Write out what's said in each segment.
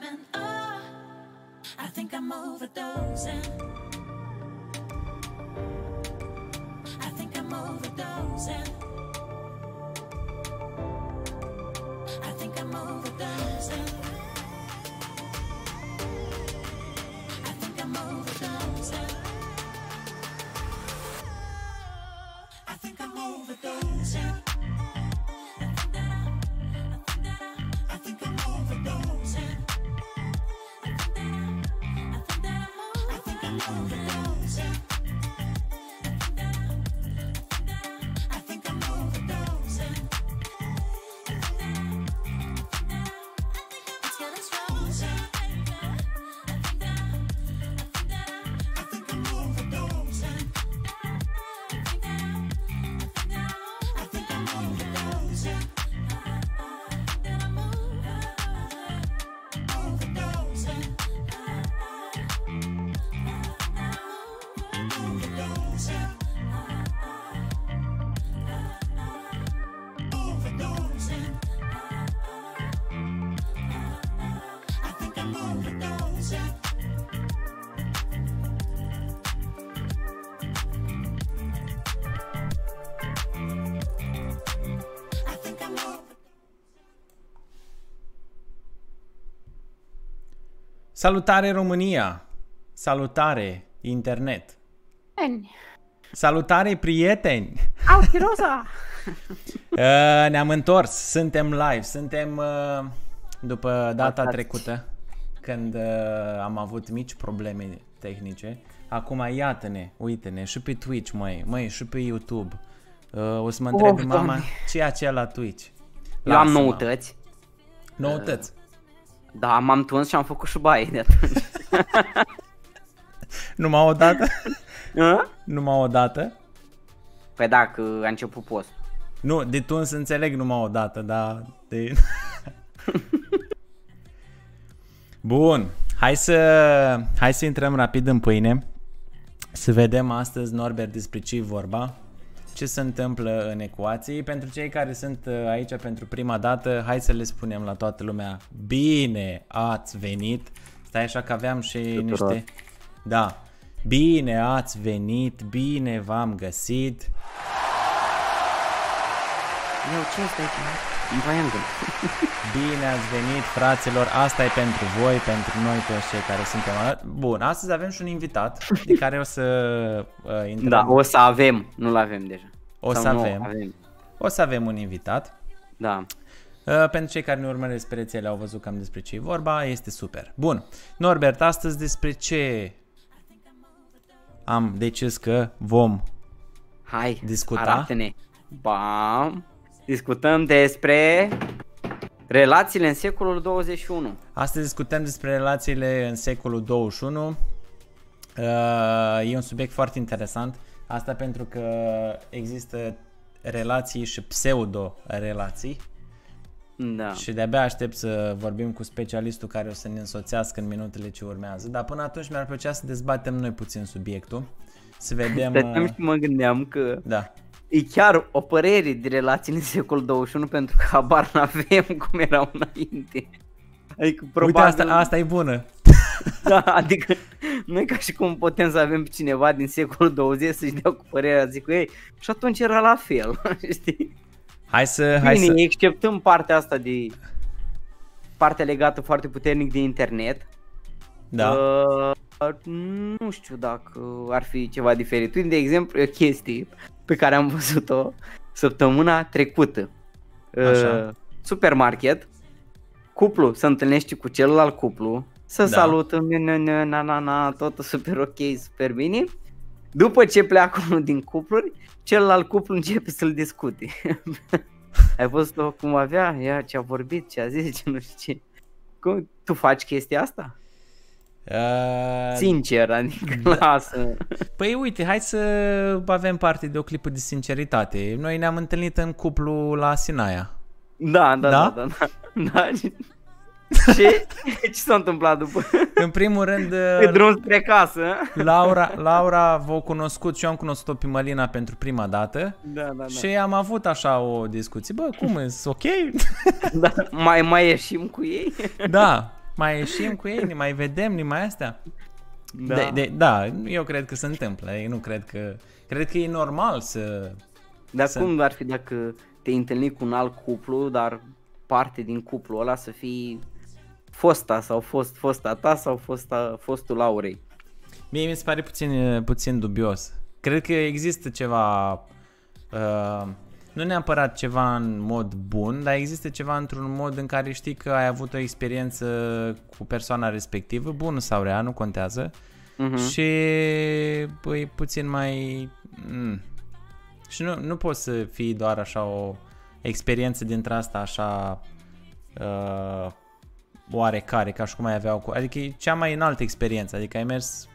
when oh, I think I'm overdosing. I think I'm overdosing. I think I'm overdosing. I think I'm overdosing. I think I'm overdosing. Salutare România! Salutare internet! Bine. Salutare prieteni! Au, Chiroza! Uh, ne-am întors, suntem live, suntem uh, după data Păcați. trecută când uh, am avut mici probleme tehnice. Acum iată-ne, uite-ne, și pe Twitch, măi, măi, și pe YouTube. Uh, o să mă întreb Of, mama Doamne. ce e aceea la Twitch. Eu am Lasă-mă. noutăți. Noutăți. Da, m-am tuns și am făcut și baie de atunci. Numai o dată? Hă? Numai o dată? Păi da, că a început post. Nu, de tuns înțeleg numai o dată, dar de... Bun, hai să, hai să intrăm rapid în pâine, să vedem astăzi, Norbert, despre ce e vorba, ce se întâmplă în ecuații. Pentru cei care sunt uh, aici pentru prima dată, hai să le spunem la toată lumea, bine ați venit. Stai așa că aveam și Tuturor. niște... Da, bine ați venit, bine v-am găsit. Eu ce este aici? Un triangle. Bine ați venit, fraților, asta e pentru voi, pentru noi toți cei care suntem alături. Bun, astăzi avem și un invitat de care o să uh, intrăm. Da, o să avem, nu-l avem deja. O Sau să nu avem. avem. O să avem un invitat. Da. Uh, pentru cei care ne urmăresc pe rețele au văzut cam despre ce e vorba, este super. Bun, Norbert, astăzi despre ce am decis că vom Hai, Discuta? arată-ne. Bam. Discutăm despre relațiile în secolul 21. Astăzi discutăm despre relațiile în secolul 21. Uh, e un subiect foarte interesant. Asta pentru că există relații și pseudo-relații Da. și de-abia aștept să vorbim cu specialistul care o să ne însoțească în minutele ce urmează. Dar până atunci mi-ar plăcea să dezbatem noi puțin subiectul. Să vedem... Stăteam uh, și mă gândeam că Da. E chiar o părere de relații în secolul 21 pentru că habar n-avem cum erau înainte. Adică probabil... Uite, asta, asta e bună. Da, adică nu e ca și cum putem să avem pe cineva din secolul 20 să-și dea cu părerea, zic ei, și atunci era la fel, știi? Hai să... Hai Bine, să... exceptăm partea asta de partea legată foarte puternic de internet. Da. Uh, nu știu dacă ar fi ceva diferit. Uite, de exemplu, e o chestie pe care am văzut-o săptămâna trecută. Uh, Așa. supermarket, cuplu se întâlnește cu celălalt cuplu, să Da. da. salută, na, na, na, na, na, totul super ok, super bine. După ce pleacă unul din cupluri, celălalt cuplu începe să-l discute. Ai văzut-o cum avea? Ia ce a vorbit, ce a zis, ce nu știu ce. Cum, tu faci chestia asta? Uh, Sincer, adică lasă. Păi uite, hai să avem parte de o clipă de sinceritate. Noi ne-am întâlnit în cuplu la Sinaia. Da, da, Da? da, da. da. da. Ce? Ce s-a întâmplat după? În primul rând, Pe drum spre casă. Laura, Laura v-a cunoscut și eu am cunoscut-o pe Mălina pentru prima dată Da, da, da. și am avut așa o discuție. Bă, cum e? ok? da. Mai, mai ieșim cu ei? da. Mai ieșim cu ei, ne mai vedem, ne mai astea. Da. De, de, da, eu cred că se întâmplă. Eu nu cred că... Cred că e normal să... Dar Să- cum ar fi dacă te-ai întâlnit cu un alt cuplu, dar parte din cuplul ăla să fii fosta sau fost fosta ta sau fosta, fostul Aurei? Mie mi se pare puțin, puțin dubios. Cred că există ceva... Uh, nu neapărat ceva în mod bun, dar există ceva într-un mod în care știi că ai avut o experiență cu persoana respectivă, bună sau rea, nu contează, Mhm. și e puțin mai... Mm. Și nu, nu poți să fii doar așa o experiență dintre asta așa uh, oarecare, ca și cum ai avea o... cu- Adică e cea mai înaltă experiență, adică ai mers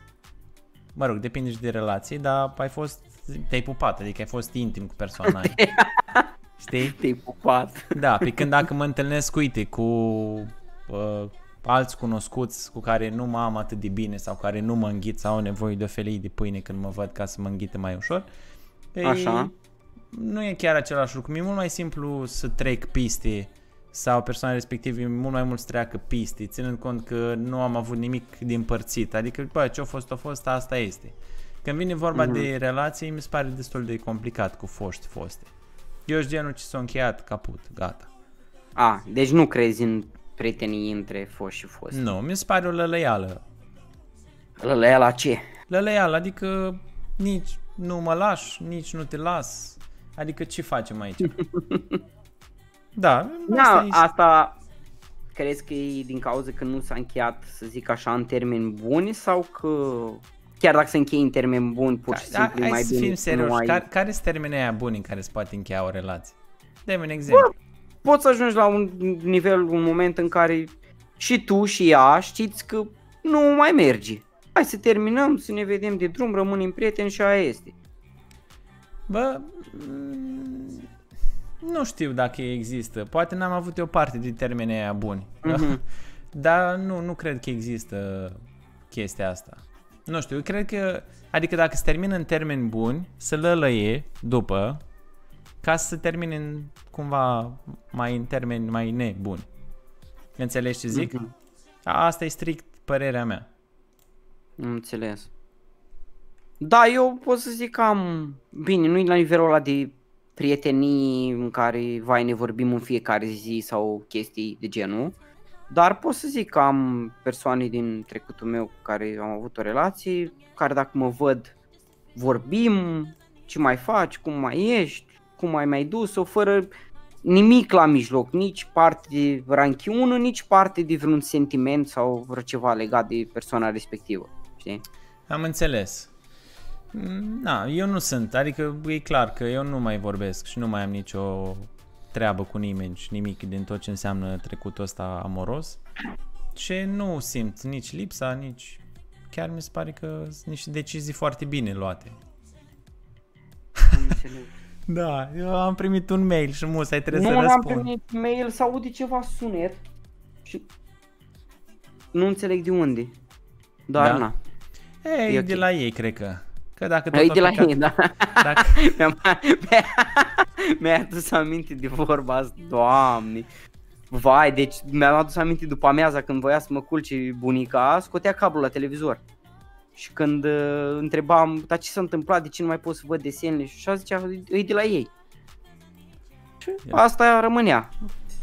mă rog, depinde și de relații, dar ai fost, te-ai pupat, adică ai fost intim cu persoana aia. Știi? Te-ai pupat. Da, pe când dacă mă întâlnesc, uite, cu uh, alți cunoscuți cu care nu mă am atât de bine sau care nu mă înghit sau au nevoie de o felie de pâine când mă văd ca să mă înghite mai ușor, e, Așa. nu e chiar același lucru. Mi-e mult mai simplu să trec piste sau persoana respectivă e mult mai mult să treacă piste, ținând cont că nu am avut nimic de împărțit. Adică, bă, ce-a fost, a fost, asta este. Când vine vorba Mhm. de relații, mi se pare destul de complicat cu foști foste. Eu sunt genul ce s-a încheiat, caput, gata. A, deci nu crezi în prietenii între fost și fost. Nu, mi se pare o lălăială. Ăla la ce? Lălăială, adică nici nu mă lași, nici nu te las. Adică ce facem aici? da, Da, asta e... asta crezi că e din cauza că nu s-a încheiat, să zic așa, în termeni buni sau că chiar dacă se încheie în termeni buni, pur și Da, simplu e hai mai să bine fim să nu serioși. ai... Care, care sunt termenii aia buni în care se poate încheia o relație? Dă-mi un exemplu. Poți să ajungi la un nivel, un moment în care și tu și ea știți că nu mai merge. Hai să terminăm, să ne vedem de drum, rămânem prieteni și aia este. Bă, mm, nu știu dacă există. Poate n-am avut eu parte de termenii aia buni. Mhm. Dar nu, nu cred că există chestia asta. Nu știu, eu cred că, adică dacă se termină în termeni buni, să lălăie după, ca să se termine în, cumva mai în termeni mai nebuni. Înțelegi ce zic? Mhm. A- Asta e strict părerea mea. Am înțeles. Da, eu pot să zic că am... Bine, nu e la nivelul ăla de prietenii în care, vai, ne vorbim în fiecare zi sau chestii de genul. Dar pot să zic că am persoane din trecutul meu cu care am avut o relație, care dacă mă văd vorbim, ce mai faci, cum mai ești, cum ai mai dus-o, fără nimic la mijloc, nici parte de ranchiună, nici parte de vreun sentiment sau vreo ceva legat de persoana respectivă. Știi? Am înțeles. Mm, Na, eu nu sunt, adică e clar că eu nu mai vorbesc și nu mai am nicio treabă cu nimeni și nimic din tot ce înseamnă trecutul ăsta amoros și nu simt nici lipsa, nici... Chiar mi se pare că sunt niște decizii foarte bine luate. Am înțeles. Da, eu am primit un mail și musai trebuie nu să am răspund. primit mail să aude ceva sunet și nu înțeleg de unde. Dar Da? na. Ei, E de ok. la ei, cred că. Că dacă tot E a de la plecat- ei, da. Dacă, Mi-am, mi-a, mi-a adus aminte de vorba asta, doamne. Vai, deci mi-am adus aminte după amiaza când voia să mă culce bunica, scotea cablul la televizor. Și când uh, întrebam, dar ce s-a întâmplat, de ce nu mai pot să văd desenele și așa zicea, e de la ei. Și asta rămânea,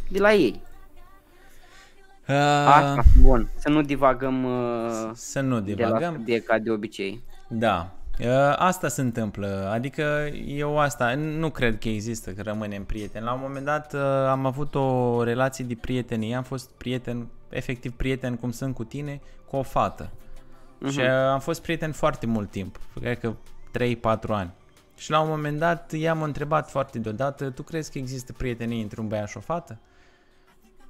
de la ei. Asta, uh, bun, să nu divagăm uh, să nu de la divagăm. de ca de obicei. Da. Uh, Asta se întâmplă, adică eu asta, nu cred că există că rămânem prieteni. La un moment dat uh, am avut o relație de prietenie, am fost prieten, efectiv prieten cum sunt cu tine, cu o fată. Mhm. Și uh, am fost prieten foarte mult timp, cred că 3-4 ani. Și la un moment dat i-am întrebat foarte deodată, tu crezi că există prietenie între un băiat și o fată?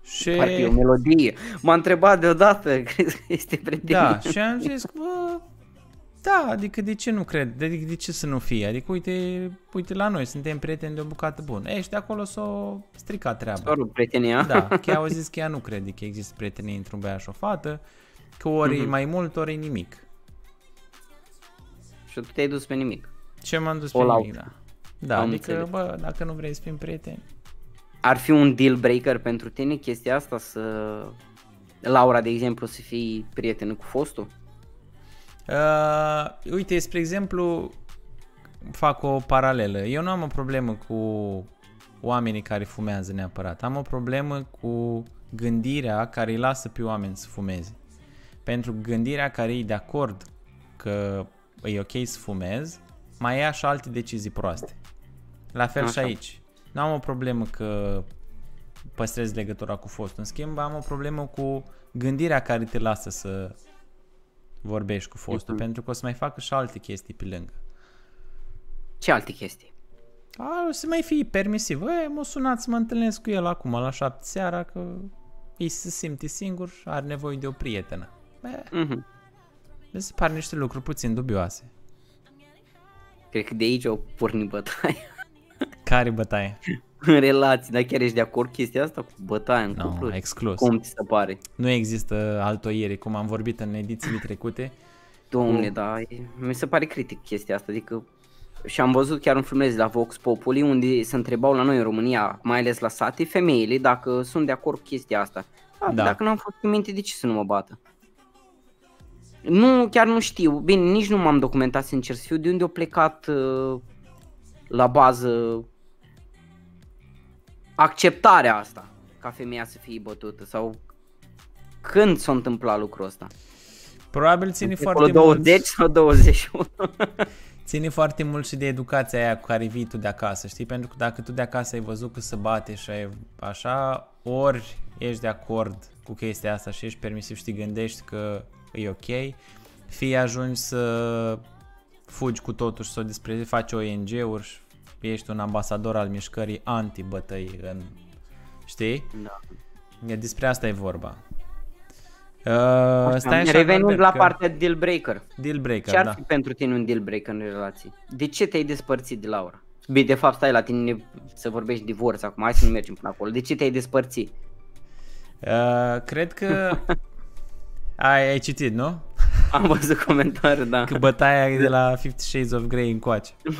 Și... Parcă e o melodie. M-a întrebat deodată, crezi că este prieten? Da, și am zis, bă, da, adică de ce nu cred? De, de ce să nu fie? Adică uite, uite la noi, suntem prieteni de o bucată bună. Ei, și de acolo s-o stricat treaba. Doar o prietenia. Da, că au zis că ea nu crede că există prietenie între un băiat și o fată, că ori Mhm. e mai mult, ori e nimic. Și tu te-ai dus pe nimic. Ce m-am dus pe All nimic, da. Da, Am adică, înțeles. bă, dacă nu vrei să fim prieteni. Ar fi un deal breaker pentru tine chestia asta să... Laura, de exemplu, să fii prietenă cu fostul? Uh, uite, spre exemplu, fac o paralelă. Eu nu am o problemă cu oamenii care fumează neapărat. Am o problemă cu gândirea care îi lasă pe oameni să fumeze. Pentru gândirea care e de acord că e ok să fumez, mai ia și alte decizii proaste. La fel și Așa. aici. Nu am o problemă că păstrez legătura cu fostul. În schimb, am o problemă cu gândirea care te lasă să vorbești cu fostul, Mhm. pentru că o să mai facă și alte chestii pe lângă. Ce alte chestii? A, o să mai fii permisiv. E, m-a sunat să mă întâlnesc cu el acum la șapte seara că îi se simte singur, are nevoie de o prietenă. E, Mhm. mi se par niște lucruri puțin dubioase. Cred că de aici au pornit bătaia Care bătaie? în relații, dar chiar ești de acord cu chestia asta cu bătaia în Nu, cupluri? exclus. Cum ți se pare? Nu există altoiere, cum am vorbit în edițiile trecute. Domne, da, e- mi se pare critic chestia asta, adică și am văzut chiar un filmuleț de la Vox Populi unde se întrebau la noi în România, mai ales la sate, femeile dacă sunt de acord cu chestia asta. Da, Da. Dacă n-am fost în minte, de ce să nu mă bată? Nu, chiar nu știu. Bine, nici nu m-am documentat sincer să fiu de unde au plecat uh, la bază acceptarea asta ca femeia să fie bătută sau când s-a întâmplat lucrul ăsta? Probabil ține În foarte secolul mult, 20 sau 21? ține foarte mult și de educația aia cu care vii tu de acasă, știi? Pentru că dacă tu de acasă ai văzut că se bate și ai așa, ori ești de acord cu chestia asta și ești permisiv și te gândești că e ok, fie ajungi să fugi cu totul și să o despre faci ONG-uri și ești un ambasador al mișcării anti-bătăi în... Știi? Da. E despre asta e vorba. Uh, stai așa, Revenind Norbert, la că- partea deal breaker. Deal breaker, Ce ar da. fi pentru tine un deal breaker în relație? De ce te-ai despărțit de Laura? Bine, de fapt stai la tine să vorbești divorț acum, hai să nu mergem până acolo. De ce te-ai despărțit? Uh, cred că ai, ai citit, nu? Am văzut comentarii, da. Că bătaia e de la Fifty Shades of Grey încoace. Uh,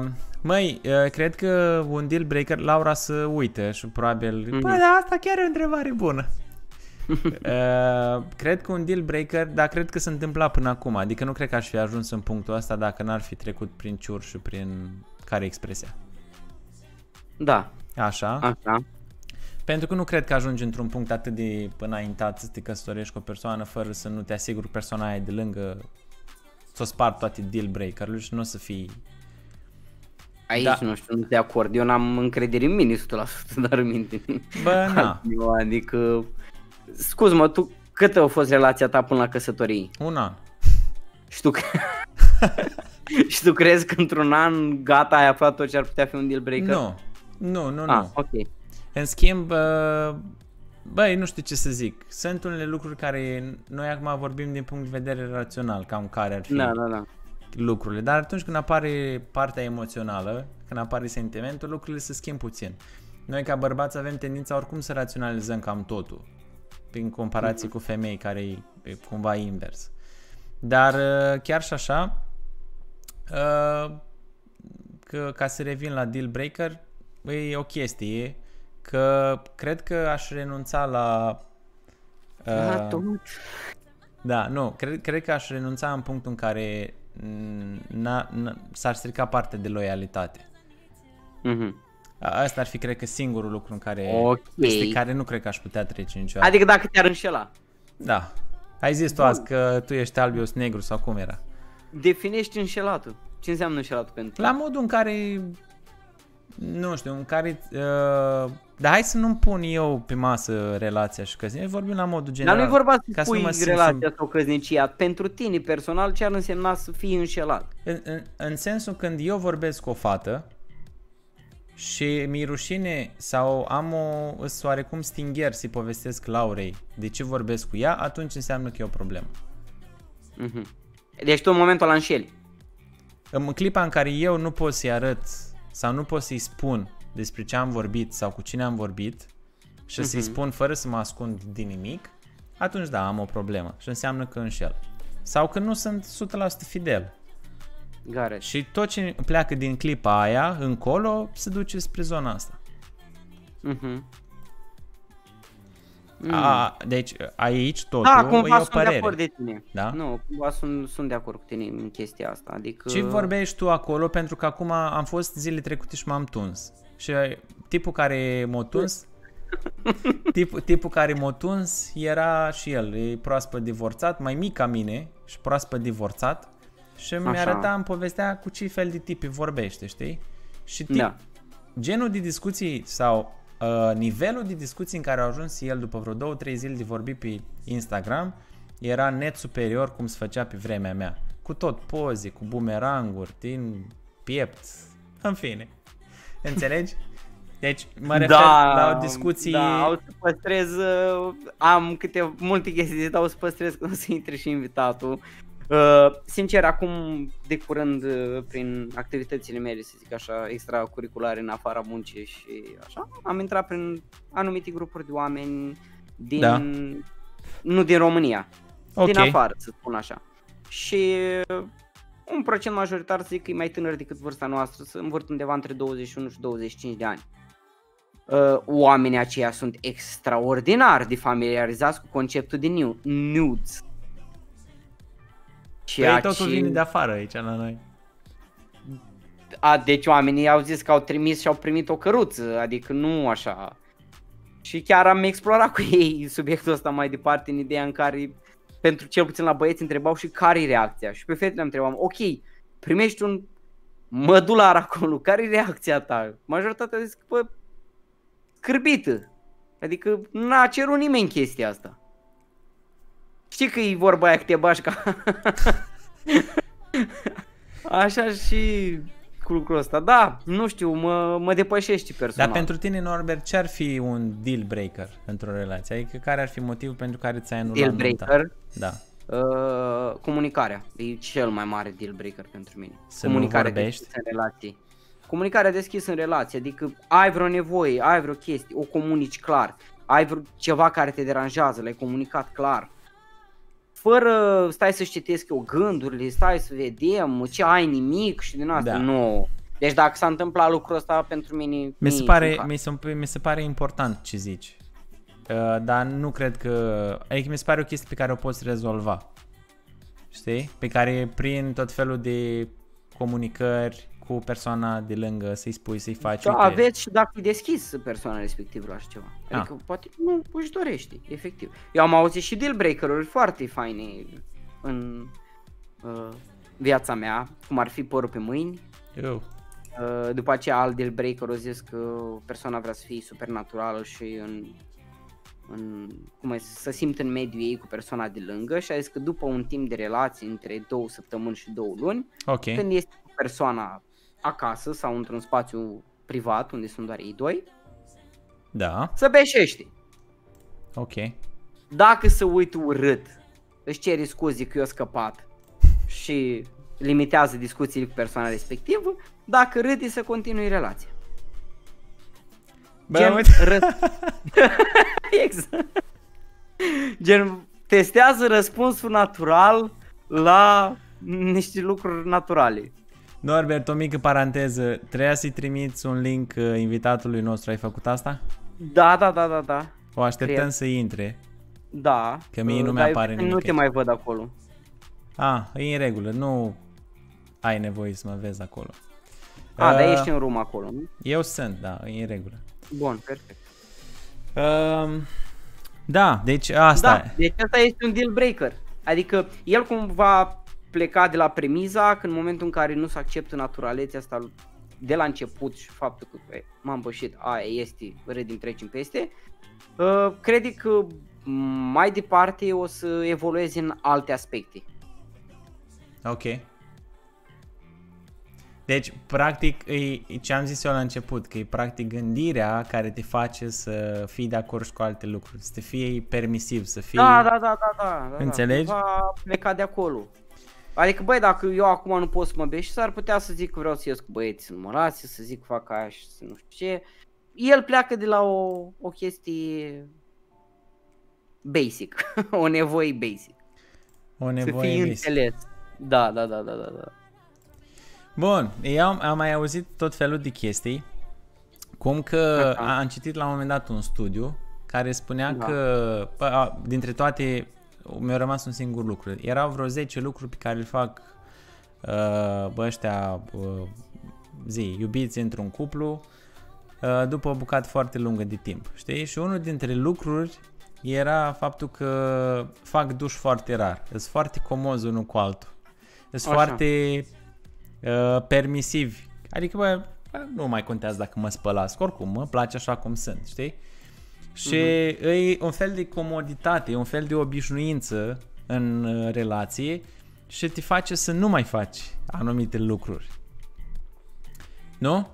măi, uh, cred că un deal breaker, Laura să uite și probabil, mm-hmm. bă, da, asta chiar e o întrebare bună. uh, cred că un deal breaker, dar cred că se întâmpla până acum, adică nu cred că aș fi ajuns în punctul ăsta dacă n-ar fi trecut prin ciur și prin care expresia. da, Așa. așa. Pentru că nu cred că ajungi într-un punct atât de înaintat să te căsătorești cu o persoană fără să nu te asiguri că persoana aia e de lângă să o spart toate deal breaker-urile și nu o să fii... Aici Da. nu știu, nu te acord. Eu n-am încredere în mine 100%, dar în minte. Bă, na, Eu, adică, scuz-mă, tu cât a fost relația ta până la căsătorie? un an. Și tu, și tu crezi că într-un an gata ai aflat tot ce ar putea fi un deal breaker? Nu, nu, nu, Ah, nu. ok. În schimb, uh, băi, nu știu ce să zic. Sunt unele lucruri care noi acum vorbim din punct de vedere rațional, cam care ar fi Da, da, da. lucrurile. Dar atunci când apare partea emoțională, când apare sentimentul, lucrurile se schimb puțin. Noi ca bărbați avem tendința oricum să raționalizăm cam totul, prin comparație cu femei care e e cumva invers. Dar uh, chiar și așa, uh, că, ca să revin la deal breaker, e o chestie că cred că aș renunța la Ah, uh, tot. da, nu, cred, cred că aș renunța în punctul în care mm, n-a, n- s-ar strica partea de loialitate. Mhm. A- Asta ar fi, cred că, singurul lucru în care, Ok. peste care nu cred că aș putea trece niciodată. Adică dacă te-ar înșela. Da. Ai zis tu azi că tu ești alb, eu sunt negru sau cum era? Definești înșelatul. Ce înseamnă înșelatul pentru La modul în care, nu știu, în care, uh, dar hai să nu-mi pun eu pe masă relația și căsnicia, vorbim la modul Dar general. nu e vorba ca să să nu pui mă simt relația sau căsnicia. Pentru tine personal ce ar însemna să fii înșelat? În, în, în sensul când eu vorbesc cu o fată și mi rușine sau am o îs oarecum stingher să-i povestesc Laurei de ce vorbesc cu ea, atunci înseamnă că e o problemă. Mhm. Deci tu în momentul ăla înșeli. În clipa în care eu nu pot să-i arăt sau nu pot să-i spun despre ce am vorbit sau cu cine am vorbit și să-i spun fără să mă ascund din nimic, atunci da, am o problemă și înseamnă că înșel. Sau că nu sunt 100% fidel. Garet. Și tot ce pleacă din clipa aia încolo se duce spre zona asta. Mhm. Mm. A, deci aici totul da, e cumva o sunt părere. de acord de tine. Da? Nu, cumva sunt, sunt de acord cu tine în chestia asta. Adică... Ce vorbești tu acolo? Pentru că acum am fost zile trecute și m-am tuns. Și tipul care m-a tuns, tip, tipul care m-a tuns era și el, e proaspăt divorțat, mai mic ca mine și proaspăt divorțat. Și mi Așa. arăta, îmi povestea cu ce fel de tipi vorbește, știi? Și tip, Da. genul de discuții sau uh, nivelul de discuții în care a ajuns el după vreo două, trei zile de vorbi pe Instagram era net superior cum se făcea pe vremea mea. Cu tot poze, cu bumeranguri, din piept, în fine. Înțelegi? Deci mă refer la o discuție... Da, au să păstrez, uh, am câte multe chestii de zis, dar o să păstrez când o să intre și invitatul. Uh, sincer, acum de curând, uh, prin activitățile mele, să zic așa, extracurriculare în afara muncii și așa, am intrat prin anumite grupuri de oameni din, Da. nu din România, ok, din afară, să spun așa. Și uh, un procent majoritar, să zic că e mai tânăr decât vârsta noastră, să învârt undeva între 21 și 25 de ani. Uh, oamenii aceia sunt extraordinar de familiarizați cu conceptul de nu- nudes. păi totul vine de afară aici la noi. A, deci oamenii au zis că au trimis și au primit o căruță, adică nu așa. Și chiar am explorat cu ei subiectul ăsta mai departe în ideea în care, pentru cel puțin la băieți, întrebau și care e reacția. Și pe fetele întrebam, ok, primești un mădular acolo, care e reacția ta? Majoritatea a zis că, bă, scârbită. Adică n-a cerut nimeni chestia asta. Știi că e vorba aia că te bași ca... Așa și cu lucrul ăsta. Da, nu știu, mă, mă depășește personal. Dar pentru tine, Norbert, ce ar fi un deal breaker pentru o relație? Adică care ar fi motivul pentru care ți-ai anulat deal nunta? breaker, Da. uh, comunicarea. E cel mai mare deal breaker pentru mine. Să nu comunicarea vorbești? deschisă în relații. Comunicarea deschisă în relație, adică ai vreo nevoie, ai vreo chestie, o comunici clar. Ai vreo ceva care te deranjează, l-ai comunicat clar. Fără stai să-și citesc eu gândurile, stai să vedem ce ai nimic și din asta. Da. Nu. Deci dacă s-a întâmplat lucrul ăsta pentru mine... Mi se, nici pare, măcar. mi, se, mi se pare important ce zici. Uh, dar nu cred că... Adică mi se pare o chestie pe care o poți rezolva. Știi? Pe care prin tot felul de comunicări cu persoana de lângă, să-i spui, să-i faci, Da, uite, aveți și dacă e deschis persoana respectivă la așa ceva. Ah. Adică poate nu își dorește, efectiv. Eu am auzit și deal breaker-uri foarte faine în uh, viața mea, cum ar fi părul pe mâini. eu, Uh, după aceea alt deal breaker a zis că persoana vrea să fie supernaturală și în, în cum e, să simtă în mediul ei cu persoana de lângă și a zis că după un timp de relație între două săptămâni și două luni, ok, când este cu persoana acasă sau într-un spațiu privat unde sunt doar ei doi, da, să beșește. ok. Dacă se uită urât, își cere scuze că eu scăpat și limitează discuțiile cu persoana respectivă, dacă râde să continui relația. Bă, Gen, uite. ră- exact. Gen, testează răspunsul natural la niște lucruri naturale. Norbert, o mică paranteză, trebuia să-i trimiți un link uh, invitatului nostru, ai făcut asta? Da, da, da, da, da. O așteptăm Cred. să intre. Da. Că mie nu Dar mi-apare eu nimic Nu te aici. mai văd acolo. Ah, e în regulă, nu ai nevoie să mă vezi acolo. A, dar Uh, ești în room acolo, nu? Eu sunt, da, e în regulă. Bun, perfect. Um, da, deci asta Da, deci asta este un deal breaker. Adică el cumva pleca de la premiza că în momentul în care nu se acceptă naturalețea asta de la început și faptul că e, m-am bășit, aia este, redim trecem peste, uh, crede că mai departe o să evolueze în alte aspecte. Ok. Deci, practic, e, e ce am zis eu la început, că e practic gândirea care te face să fii de acord și cu alte lucruri, să te fii permisiv, să fii... Da, da, da, da, da. da Înțelegi? Da, cumva pleca de acolo. Adică, băi, dacă eu acum nu pot să mă bești, s-ar putea să zic că vreau să ies cu băieți, să nu mă lase, să zic că fac aia și să nu știu ce. El pleacă de la o, o chestie basic, o nevoie basic. o să nevoie fii vis. înțeles. Da, da, da, da, da, da. Bun, eu am, am mai auzit tot felul de chestii, cum că Așa. am citit la un moment dat un studiu care spunea Da. că bă, a, dintre toate mi-a rămas un singur lucru. Erau vreo 10 lucruri pe care îl fac uh, bă, ăștia uh, zi, iubiți într-un cuplu uh, după o bucată foarte lungă de timp. Știi? Și unul dintre lucruri era faptul că fac duș foarte rar. Sunt foarte comozi unul cu altul. Sunt Așa. foarte uh, permisivi. Adică, bă, bă, nu mai contează dacă mă spălasc, oricum, mă place așa cum sunt, știi? Și uh-huh. e un fel de comoditate, e un fel de obișnuință în uh, relație și te face să nu mai faci anumite lucruri. Nu?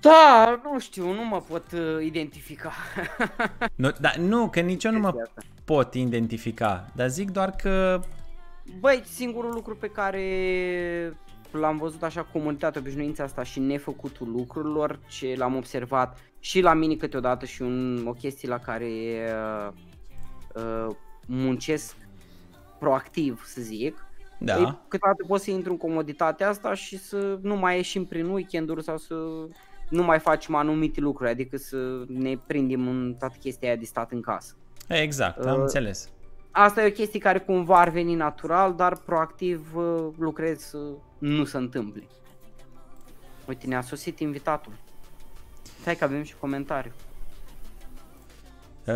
Da, nu știu, nu mă pot uh, identifica. Nu, dar nu, că nici eu nu mă Chestia asta. pot identifica, dar zic doar că Băi, singurul lucru pe care l-am văzut așa comunitatea, obișnuința asta și nefăcutul lucrurilor, ce l-am observat și la mine câteodată și un, o chestie la care uh, uh, muncesc proactiv, să zic. da. Ei, câteodată poți să intru în comoditatea asta și să nu mai ieșim prin weekenduri sau să nu mai facem anumite lucruri, adică să ne prindem în toată chestia aia de stat în casă. Exact, am Uh, înțeles. Asta e o chestie care cumva ar veni natural, dar proactiv uh, lucrez să nu se întâmple. Uite, ne-a sosit invitatul. Stai că avem și comentariu. Uh,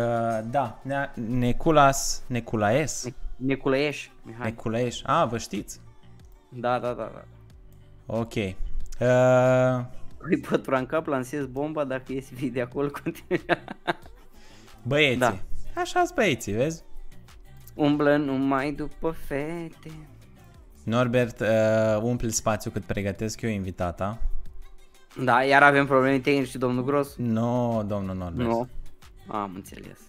da, Ne- Neculas, Neculaes, Ne- Neculăieș, Mihai. Neculaeș. Ah, vă știți? Da, da, da, da. Ok. Uh, Îi pot prancap, lansez bomba dacă ies de acolo continua. băieții. Da. Așa-s băieții, vezi? Umblă numai după fete. Norbert, uh, umple spațiu cât pregătesc eu invitata. Da, iar avem probleme tehnice, domnul Gros? Nu, no, domnul Norbert. Nu. Am înțeles.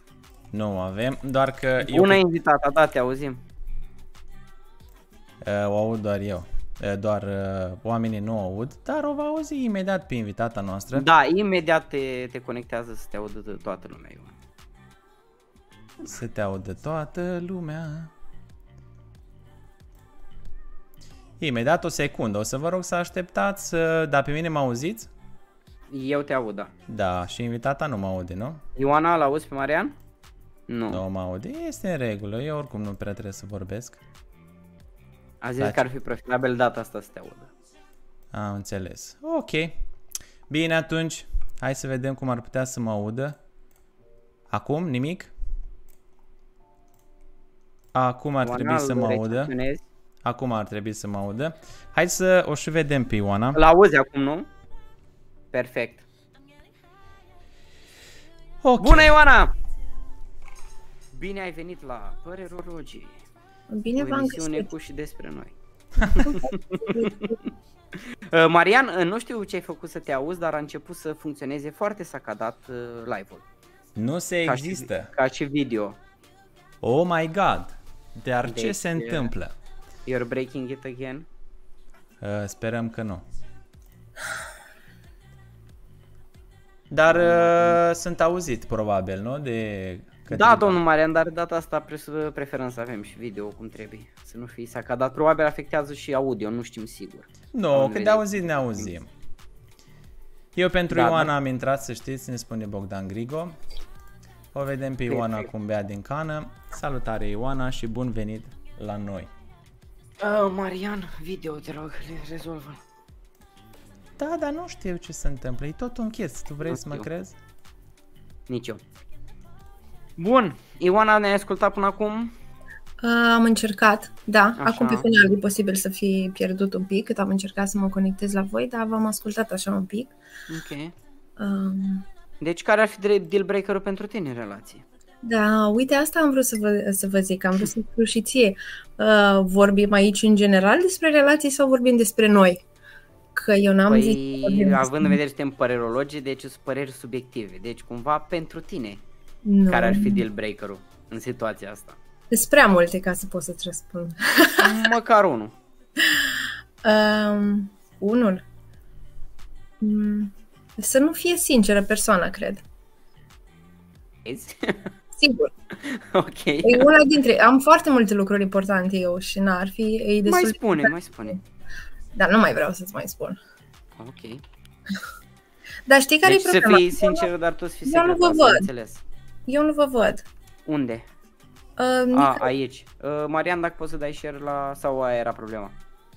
Nu avem, doar că eu Bună invitată, da, te auzim. uh, o aud doar eu. Uh, doar uh, oamenii nu o aud, dar o va auzi imediat pe invitata noastră. Da, imediat te, te conectează să te audă to- toată lumea, Ioan. Să te audă toată lumea. Imediat o secundă, o să vă rog să așteptați, uh, dar pe mine mă auziți? Eu te aud, da. Da, și invitata nu mă aude, nu? Ioana, l-auzi pe Marian? Nu. Nu mă aude, este în regulă, eu oricum nu prea trebuie să vorbesc. A zis Taci. că ar fi preferabil data asta să te audă. Am înțeles. Ok. Bine atunci, hai să vedem cum ar putea să mă audă. Acum, nimic? Acum ar Ioana, trebui să îl mă audă. recepționezi? Acum ar trebui să mă audă. Hai să o și vedem pe Ioana. Îl auzi acum, nu? Perfect. Ok. Bună, Ioana! Bine ai venit la Părerologii. Bine o v-am emisiune găsit. cu și despre noi. Uh, Marian, uh, nu știu ce ai făcut să te auzi, dar a început să funcționeze foarte sacadat uh, live-ul. Nu se Ca și- există. Ca și video. Oh my god. Dar ce Deci, se e- întâmplă? You're breaking it again? Uh, sperăm că nu. Dar uh, sunt auzit probabil, nu? De către Da, domnul Marian, dar de data asta pre- preferăm să avem și video cum trebuie. Să nu fie sacadat. Probabil afectează și audio, nu știm sigur. Nu, Am că de venit. auzit ne auzim. Eu pentru Da, Ioana da. am intrat, să știți, ne spune Bogdan Grigo. O vedem pe Ioana Perfect. cum bea din cană. Salutare Ioana și bun venit la noi. Uh, Marian, video, te rog, le rezolvă. Da, dar nu știu ce se întâmplă. E tot un chest. Tu vrei Nu să mă știu. crezi? Nici eu. Bun, Ioana ne-ai ascultat până acum? Uh, Am încercat, da. Așa. Acum pe final e posibil să fi pierdut un pic cât am încercat să mă conectez la voi, dar v-am ascultat așa un pic. Ok. Um, Deci care ar fi drept deal breaker-ul pentru tine în relație? da, uite, asta am vrut să vă, să vă zic, am vrut să spun și ție. Uh, vorbim aici în general despre relații sau vorbim despre noi? Că eu n-am zis... că Păi, vorbim având în despre- vedere că suntem părerologi, deci sunt păreri subiective. Deci cumva pentru tine, Nu. care ar fi deal breaker-ul în situația asta? Sunt prea multe ca să pot să-ți răspund. Măcar unul. Um, unul. Mm, Să nu fie sinceră persoana, cred. Vezi? Sigur. ok. E una dintre... Am foarte multe lucruri importante eu și n-ar fi... E destul Mai de- spune, mai spune. Dar nu mai vreau să-ți mai spun. Ok. Dar știi care Deci e să problema? fii sincer, dar tu să fii Eu nu secret, vă asta am văd. înțeles. Eu nu vă văd. Unde? Uh, Nica, A, aici. Uh, Marian, dacă poți să dai share la... sau aia era problema?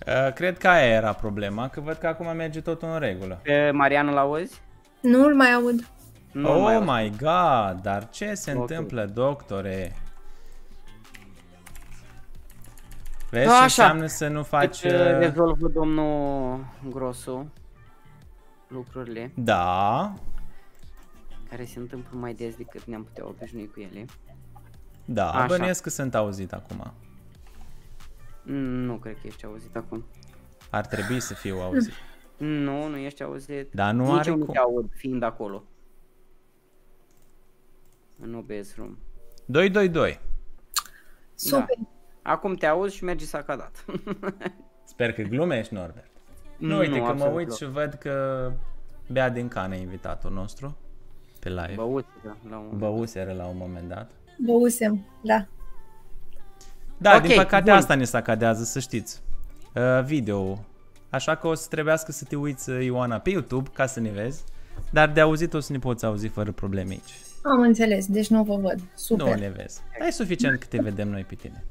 Uh, cred că aia era problema, că văd că acum merge totul în regulă. Pe Marian îl auzi? nu-l mai aud. Nu oh mai auzi. my god, dar ce se Ok. întâmplă, doctore? Vezi Da, ce așa. înseamnă să nu faci... Deci, uh, uh, rezolvă domnul Grosu lucrurile Da, care se întâmplă mai des decât ne-am putea obișnui cu ele. da, Așa. bănuiesc că sunt auzit acum. Mm, Nu cred că ești auzit acum. Ar trebui să fiu auzit. Nu, nu ești auzit. Dar nu Nici are eu nu cum. te aud fiind acolo. În OBS Room. 222. Super. Acum te auzi și mergi să cadat. Sper că glumești, Norbert. Nu, uite că mă absolut uit deloc. și văd că bea din cană invitatul nostru pe live. Băut la un... Băuseră la un moment dat. Băusem, da. Da, Ok, din păcate bun. asta ne sacadează, să știți. Uh, video. Așa că o să trebuiască să te uiți, uh, Ioana, pe YouTube ca să ne vezi. Dar de auzit o să ne poți auzi fără probleme aici. Am înțeles, deci nu vă văd. Super. Nu ne vezi. Dar e suficient că te vedem noi pe tine.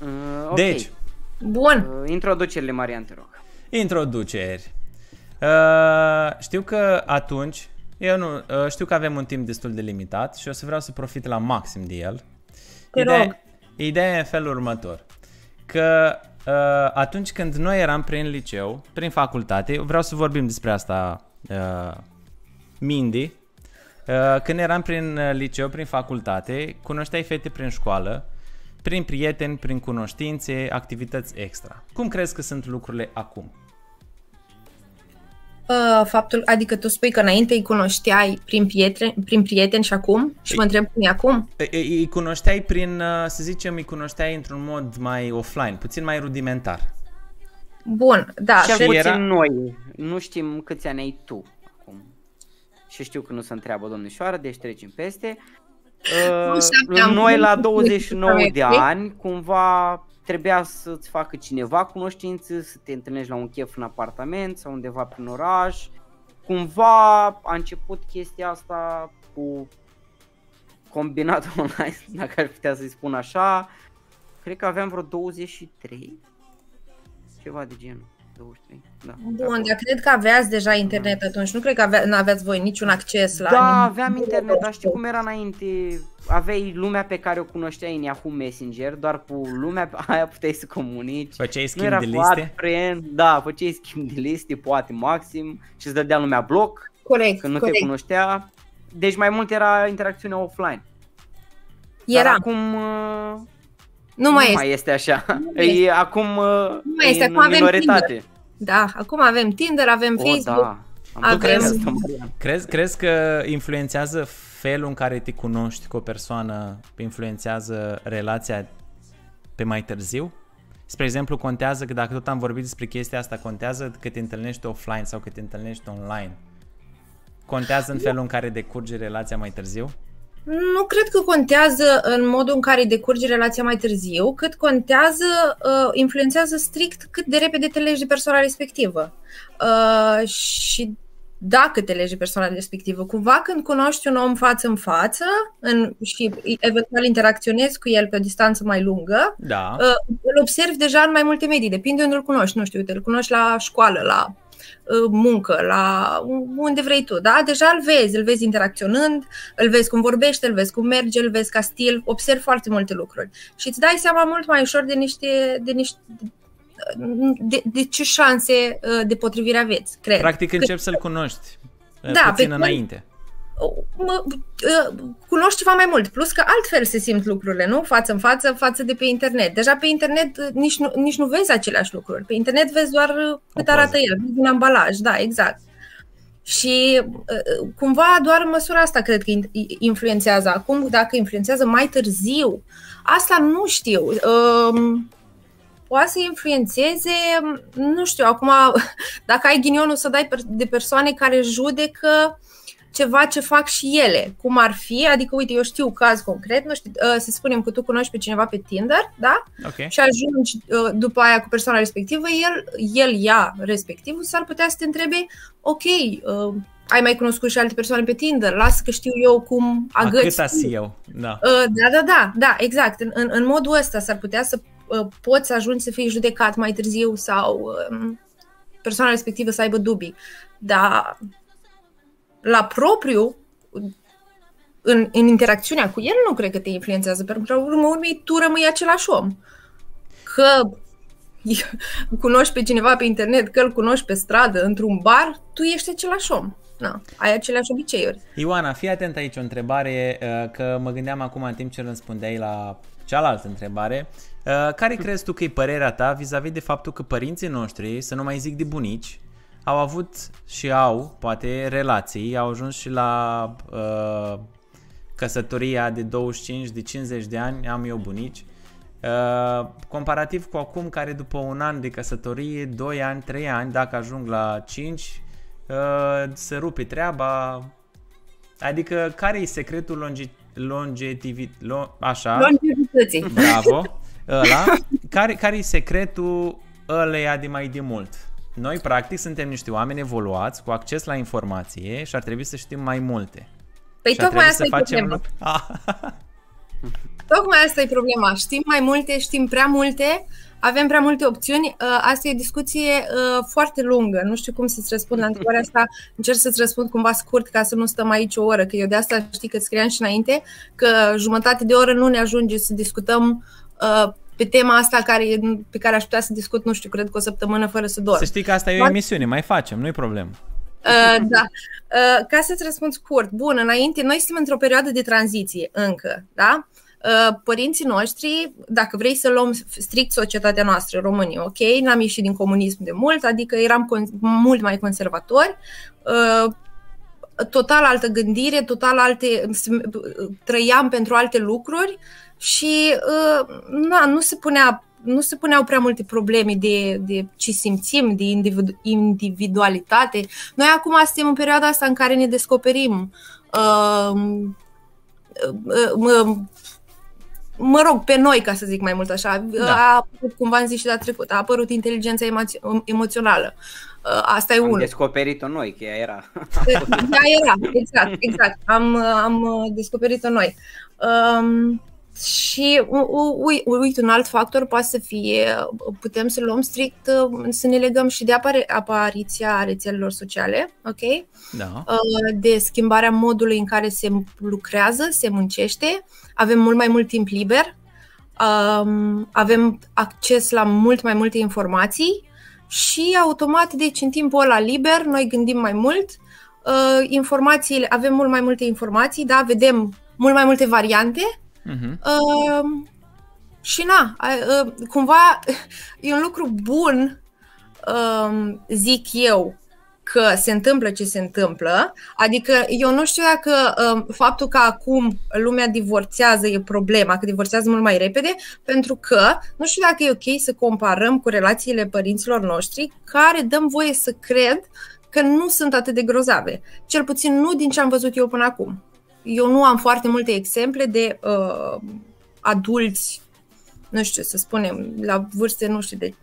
Uh, ok. Deci, Bun. Uh, introducerile, Marian, te rog. introduceri. Uh, știu că atunci, eu nu, uh, știu că avem un timp destul de limitat și o să vreau să profit la maxim de el. Te rog. Ideea, ideea e în felul următor. Că uh, atunci când noi eram prin liceu, prin facultate, vreau să vorbim despre asta uh, Mindy, uh, când eram prin uh, liceu, prin facultate, cunoșteai fete prin școală, prin prieteni, prin cunoștințe, activități extra. Cum crezi că sunt lucrurile acum? Uh, faptul, adică tu spui că înainte îi cunoșteai prin prieteni, prin prieteni și acum? Și mă întreb cum e acum? Îi- Îi îi cunoșteai prin, uh, să zicem, îi cunoșteai într-un mod mai offline, puțin mai rudimentar. Bun, da. și cred- puțin era- noi. Nu știm câți ani ai tu acum. Și știu că nu se întreabă domnișoară, deci trecem peste. Nu Uh, știam, noi la nu 29 de știam. ani, cumva trebuia să-ți facă cineva cunoștințe, să te întâlnești la un chef în apartament sau undeva prin oraș. Cumva a început chestia asta cu combinat online, dacă aș putea să-i spun așa. Cred că aveam vreo 23, ceva de genul. 23, da. pe Bun, acolo. dar cred că aveați deja internet atunci. Nu cred că avea, nu aveați voi niciun acces la... Da, nimic. aveam internet, dar știi cum era înainte? Aveai lumea pe care o cunoșteai în Yahoo Messenger, doar cu lumea pe aia puteai să comunici. Făceai nu schimb era de foarte liste? friend, da, făceai schimb de liste, poate maxim, și îți dădea lumea bloc, Corect, că nu corect. te cunoștea. Deci mai mult era interacțiunea offline. Dar Era. acum uh, Nu mai nu este. mai este așa. Nu E acum uh, Nu mai e este, în acum avem minoritate. Da, acum avem Tinder, avem O, Facebook. da. Am Avem- crezut asta, Marian. Crezi, crezi că influențează felul în care te cunoști cu o persoană, influențează relația pe mai târziu? Spre exemplu, contează că dacă tot am vorbit despre chestia asta, contează că te întâlnești offline sau că te întâlnești online? Contează în felul în care decurge relația mai târziu? Nu cred că contează în modul în care decurge relația mai târziu, cât contează, uh, influențează strict cât de repede te legi de persoana respectivă. Uh, și dacă te legi de persoana respectivă, cumva când cunoști un om față în față în, și eventual interacționezi cu el pe o distanță mai lungă, Da. uh, îl observi deja în mai multe medii, depinde unde îl cunoști. Nu știu, uite, îl cunoști la școală, la uh, muncă, la unde vrei tu, da? Deja îl vezi, îl vezi interacționând, îl vezi cum vorbește, îl vezi cum merge, îl vezi ca stil, observi foarte multe lucruri și îți dai seama mult mai ușor de niște, de niște de, de ce șanse uh, de potrivire aveți, cred. Practic începi să-l cunoști Da, da, pe puțin când- înainte. Mă, uh, cunoști ceva mai mult. Plus că altfel se simt lucrurile, nu? Față în față, față de pe internet. Deja pe internet uh, nici nu, nici nu vezi aceleași lucruri. Pe internet vezi doar uh, cât poză. arată el, vezi din ambalaj, da, exact. Și uh, cumva doar în măsura asta cred că in- influențează. Acum, dacă influențează mai târziu, asta nu știu. Um, poate să influențeze, nu știu, acum, dacă ai ghinionul să dai per- de persoane care judecă ceva ce fac și ele, cum ar fi, adică, uite, eu știu caz concret, nu știu, uh, să spunem că tu cunoști pe cineva pe Tinder, da? Ok. Și ajungi uh, după aia cu persoana respectivă, el, el ia respectivul, s-ar putea să te întrebe, ok, uh, ai mai cunoscut și alte persoane pe Tinder, lasă că știu eu cum A agăți. câta tu. eu, da. Uh, Da, da, da, da, exact. În, în, în modul ăsta s-ar putea să uh, poți să ajungi să fii judecat mai târziu sau um, persoana respectivă să aibă dubii. Dar la propriu, în, în interacțiunea cu el, nu cred că te influențează, pentru că la urmă urmei tu rămâi același om. Că cunoști pe cineva pe internet, că îl cunoști pe stradă, într-un bar, tu ești același om. Na, ai aceleași obiceiuri. Ioana, fii atent aici o întrebare, uh, că mă gândeam acum în timp ce răspundeai la cealaltă întrebare. Uh, Care crezi tu că e părerea ta vis-a-vis de faptul că părinții noștri, să nu mai zic de bunici, au avut și au, poate, relații, au ajuns și la uh, căsătoria de 25, de 50 de ani, am eu bunici, uh, comparativ cu acum care după un an de căsătorie, 2 ani, 3 ani, dacă ajung la 5, uh, se rupe treaba. Adică care e secretul longe, longetivi, lo, așa, Longevității. bravo, ăla, care, care e secretul ăleia de mai de mult? Noi, practic, suntem niște oameni evoluați, cu acces la informație și ar trebui să știm mai multe. Păi și ar tocmai trebui asta să e facem problema. lucruri. Ah, Tocmai asta e problema. Știm mai multe, știm prea multe, avem prea multe opțiuni. Uh, Asta e o discuție uh, foarte lungă. Nu știu cum să-ți răspund la întrebarea asta. Încerc să-ți răspund cumva scurt ca să nu stăm aici o oră, că eu de asta știi că scriam și înainte, că jumătate de oră nu ne ajunge să discutăm uh, pe tema asta care, pe care aș putea să discut, nu știu, cred că o săptămână fără să dorm. să știi că asta e o emisiune, mai facem, nu-i problemă. Uh, da. Uh, ca să-ți răspund scurt, bun, înainte, noi suntem într-o perioadă de tranziție încă, da? Uh, părinții noștri, dacă vrei să luăm strict societatea noastră, românii, ok, n-am ieșit din comunism de mult, adică eram con- mult mai conservatori, uh, total altă gândire, total alte, trăiam pentru alte lucruri și uh, na, nu se punea nu se puneau prea multe probleme de, de ce simțim, de individu- individualitate. Noi acum suntem în perioada asta în care ne descoperim uh, uh, uh, mă rog, pe noi, ca să zic mai mult așa, Da. a apărut, cum v-am zis și la trecut, a apărut inteligența emo- emoțională. Uh, Asta e Am unul. descoperit-o noi, că ea era. Da, era, exact, exact. Am, am uh, descoperit-o noi. Um, și u- u- ui- uite, un alt factor poate să fie, putem să luăm strict, uh, să ne legăm și de apare- apariția rețelelor sociale, ok? Da. Uh, de schimbarea modului în care se lucrează, se muncește, avem mult mai mult timp liber, um, avem acces la mult mai multe informații. Și automat, deci în timpul ăla liber, noi gândim mai mult, uh, informațiile, avem mult mai multe informații, da, vedem mult mai multe variante Mhm. uh, și na, uh, cumva e un lucru bun, uh, zic eu, că se întâmplă ce se întâmplă. Adică eu nu știu dacă um, faptul că acum lumea divorțează e problema, că divorțează mult mai repede, pentru că nu știu dacă e ok să comparăm cu relațiile părinților noștri, care dăm voie să cred că nu sunt atât de grozave. Cel puțin nu din ce am văzut eu până acum. Eu nu am foarte multe exemple de uh, adulți, nu știu să spunem, la vârste, nu știu, de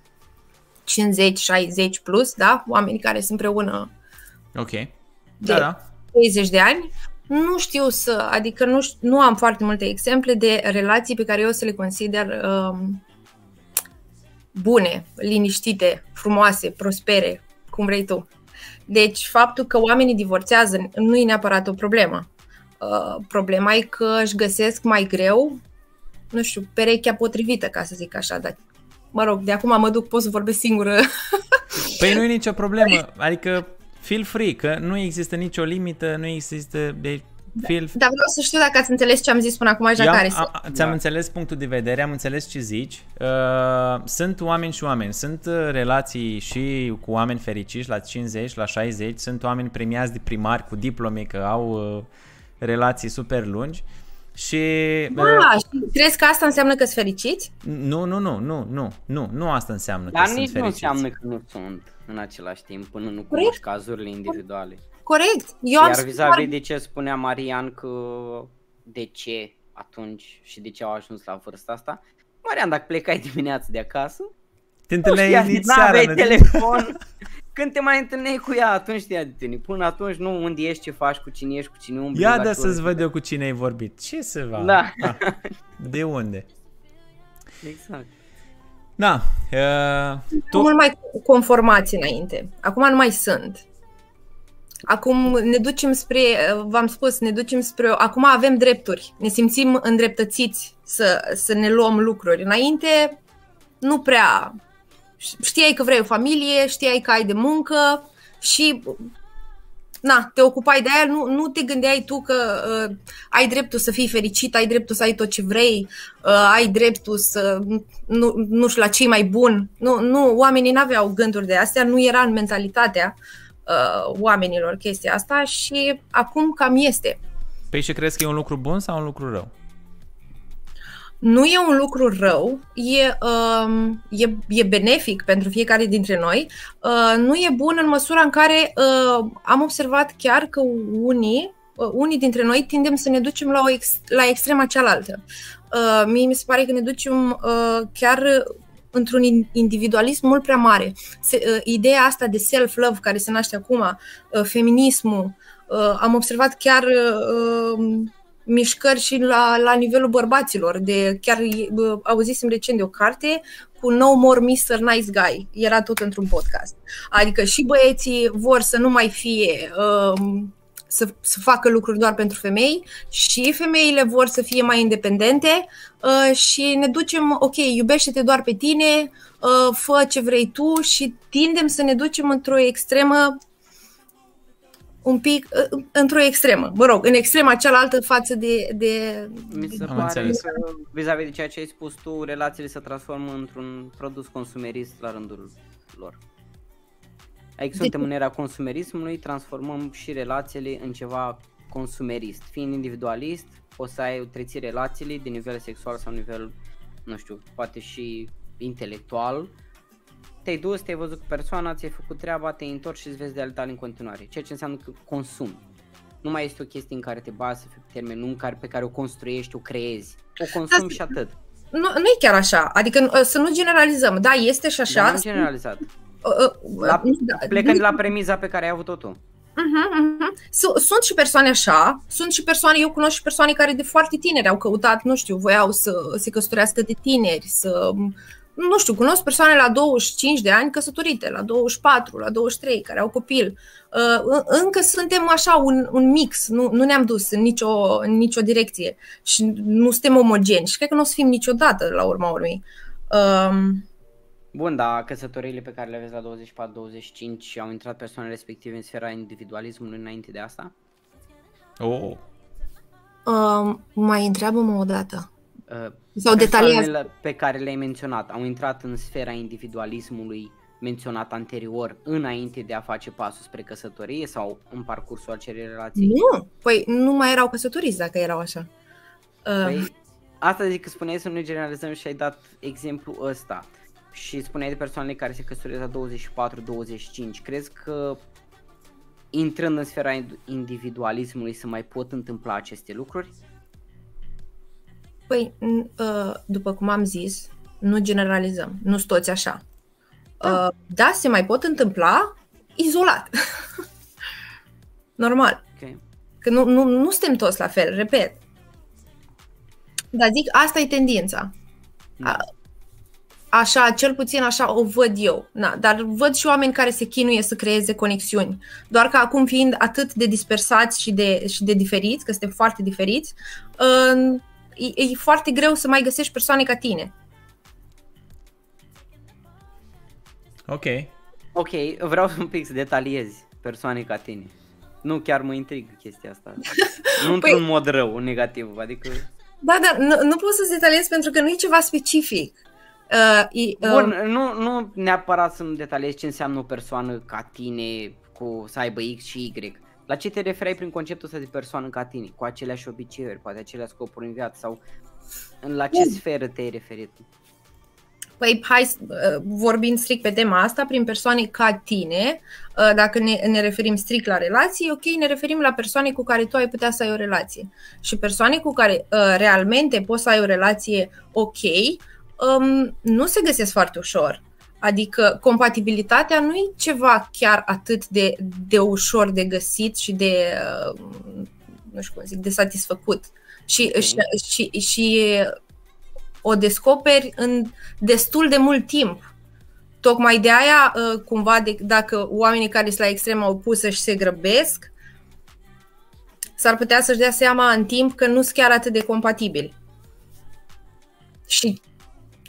50, 60 plus, da? Oameni care sunt împreună Ok. de Da, da. 30 de ani. Nu știu să, adică nu, știu, nu am foarte multe exemple de relații pe care eu să le consider um, bune, liniștite, frumoase, prospere, cum vrei tu. Deci faptul că oamenii divorțează nu e neapărat o problemă. Uh, problema e că își găsesc mai greu, nu știu, perechea potrivită, ca să zic așa, dar mă rog, de acum mă duc, pot să vorbesc singură. Păi nu e nicio problemă, adică feel free, că nu există nicio limită, nu există de feel Dar vreau să știu dacă ați înțeles ce am zis până acum, așa Eu am, care a, a, ți-am Da. înțeles punctul de vedere, am înțeles ce zici. Uh, sunt oameni și oameni. Sunt uh, relații și cu oameni fericiți la 50, la 60. Sunt oameni premiați de primari cu diplome că au uh, relații super lungi. Și uh, Da, și crezi că asta înseamnă că sunt fericiți? nu, nu, nu, nu, nu, nu, nu asta înseamnă Dar că sunt nici nu fericiți. înseamnă că nu sunt în același timp până nu Corect. cunoști cazurile individuale. Corect. Eu am Iar spus vis-a-vis doar- de ce spunea Marian că de ce atunci și de ce au ajuns la vârsta asta, Marian, dacă plecai dimineața de acasă, Te nu întâlneai știai, nici seara. n-aveai nu- telefon, când te mai întâlneai cu ea, atunci știa de tine. Până atunci nu unde ești, ce faci, cu cine ești, cu cine umbli. Ia la da ce să-ți oră. văd eu cu cine ai vorbit. Ce să va? Da. Ah, de unde? Exact. Da. Uh, Tu... tu... mult mai conformați înainte. Acum nu mai sunt. Acum ne ducem spre, v-am spus, ne ducem spre, acum avem drepturi, ne simțim îndreptățiți să, să ne luăm lucruri. Înainte nu prea, știai că vrei o familie, știai că ai de muncă și na, te ocupai de aia, nu, nu te gândeai tu că uh, ai dreptul să fii fericit, ai dreptul să ai tot ce vrei, uh, ai dreptul să nu, nu știu la ce mai bun. Nu, nu, oamenii nu aveau gânduri de astea, nu era în mentalitatea uh, oamenilor chestia asta și acum cam este. Păi și crezi că e un lucru bun sau un lucru rău? Nu e un lucru rău, e, um, e, e benefic pentru fiecare dintre noi. Uh, nu e bun în măsura în care uh, am observat chiar că unii, uh, unii dintre noi tindem să ne ducem la, o ex, la extrema cealaltă. Uh, mie mi se pare că ne ducem uh, chiar într-un in- individualism mult prea mare. Se, uh, ideea asta de self-love care se naște acum, uh, feminismul, uh, am observat chiar uh, mișcări și la, la nivelul bărbaților. De, chiar uh, auzisem recent de o carte cu No More Mr. Nice Guy. Era tot într-un podcast. Adică și băieții vor să nu mai fie... Uh, să, să facă lucruri doar pentru femei și femeile vor să fie mai independente uh, și ne ducem, ok, iubește-te doar pe tine, uh, fă ce vrei tu și tindem să ne ducem într-o extremă un pic uh, într-o extremă, mă rog, în extrema cealaltă față de... de, Mi se Am pare înțeles. că, vis-a-vis de ceea ce ai spus tu, relațiile se transformă într-un produs consumerist la rândul lor. Adică suntem în era consumerismului, transformăm și relațiile în ceva consumerist. Fiind individualist, poți să ai întreții relațiile de nivel sexual sau nivel, nu știu, poate și intelectual. Te-ai dus, te-ai văzut cu persoana, ți-ai făcut treaba, te-ai întors și îți vezi de ale tale în continuare. Ceea ce înseamnă că consumi. Nu mai este o chestie în care te bazi pe termen lung, care, pe care o construiești, o creezi. O consumi Da, și atât. nu, nu e chiar așa, adică uh, să nu generalizăm, da, este și așa. Dar n-am generalizat. Uh, uh, La, da, plecând de la premiza pe care ai avut-o tu. Mhm, mhm. Su- Sunt și persoane așa, sunt și persoane, eu cunosc și persoane care de foarte tineri au căutat, nu știu, voiau să se căsătorească de tineri, să, nu știu, cunosc persoane la 25 de ani căsătorite, la 24, la 23, care au copil. Uh, Încă suntem așa un, un mix, nu, nu ne-am dus în nicio, în nicio direcție și nu suntem omogeni și cred că nu o să fim niciodată la urma urmei. Um, Bun, dar căsătoriile pe care le aveți la 24-25 au intrat persoanele respective în sfera individualismului înainte de asta? Oh. um, mai întreabă-mă o dată. Uh, Sau detaliază. persoanele pe care le-ai menționat au intrat în sfera individualismului menționat anterior înainte de a face pasul spre căsătorie sau în parcursul acelei relații? Nu, păi nu mai erau căsătoriți dacă erau așa. Uh, Păi, asta zic că spuneai să nu generalizăm și ai dat exemplu ăsta. Și spuneai de persoanele care se căsătoresc la 24-25. Crezi că intrând în sfera ind- individualismului se mai pot întâmpla aceste lucruri? Păi, n- uh, după cum am zis, nu generalizăm, nu sunt toți așa. Uh, da, se mai pot întâmpla izolat. Normal. Ok. Că nu, nu, nu suntem toți la fel, repet. Dar zic, asta e tendința. Da. Așa, cel puțin așa o văd eu. Na, dar văd și oameni care se chinuie să creeze conexiuni. Doar că acum fiind atât de dispersați și de, și de diferiți, că suntem foarte diferiți, uh, e, e foarte greu să mai găsești persoane ca tine. Ok. Ok, vreau un pic să detaliezi persoane ca tine. Nu chiar mă intrigă chestia asta. nu într-un Păi- mod rău, negativ, adică... Da, dar nu, nu pot să detaliez pentru că nu e ceva specific. Uh, e, uh, Bun, nu, nu neapărat să nu detaliezi ce înseamnă o persoană ca tine, cu să aibă X și Y. La ce te referai prin conceptul ăsta de persoană ca tine? Cu aceleași obiceiuri, poate aceleași scopuri în viață sau în la ce Bun. sferă te-ai referit? Păi, hai, să- uh, vorbind strict pe tema asta, prin persoane ca tine, uh, dacă ne, ne referim strict la relații, ok, ne referim la persoane cu care tu ai putea să ai o relație. Și persoane cu care uh, realmente poți să ai o relație ok, um, nu se găsesc foarte ușor. Adică compatibilitatea nu e ceva chiar atât de, de ușor de găsit și de, uh, nu știu cum zic, de satisfăcut. Și, Ok. și, și, și o descoperi în destul de mult timp. Tocmai de aia, uh, cumva, de, dacă oamenii care sunt la extrema opusă și se grăbesc, s-ar putea să-și dea seama în timp că nu sunt chiar atât de compatibili. Și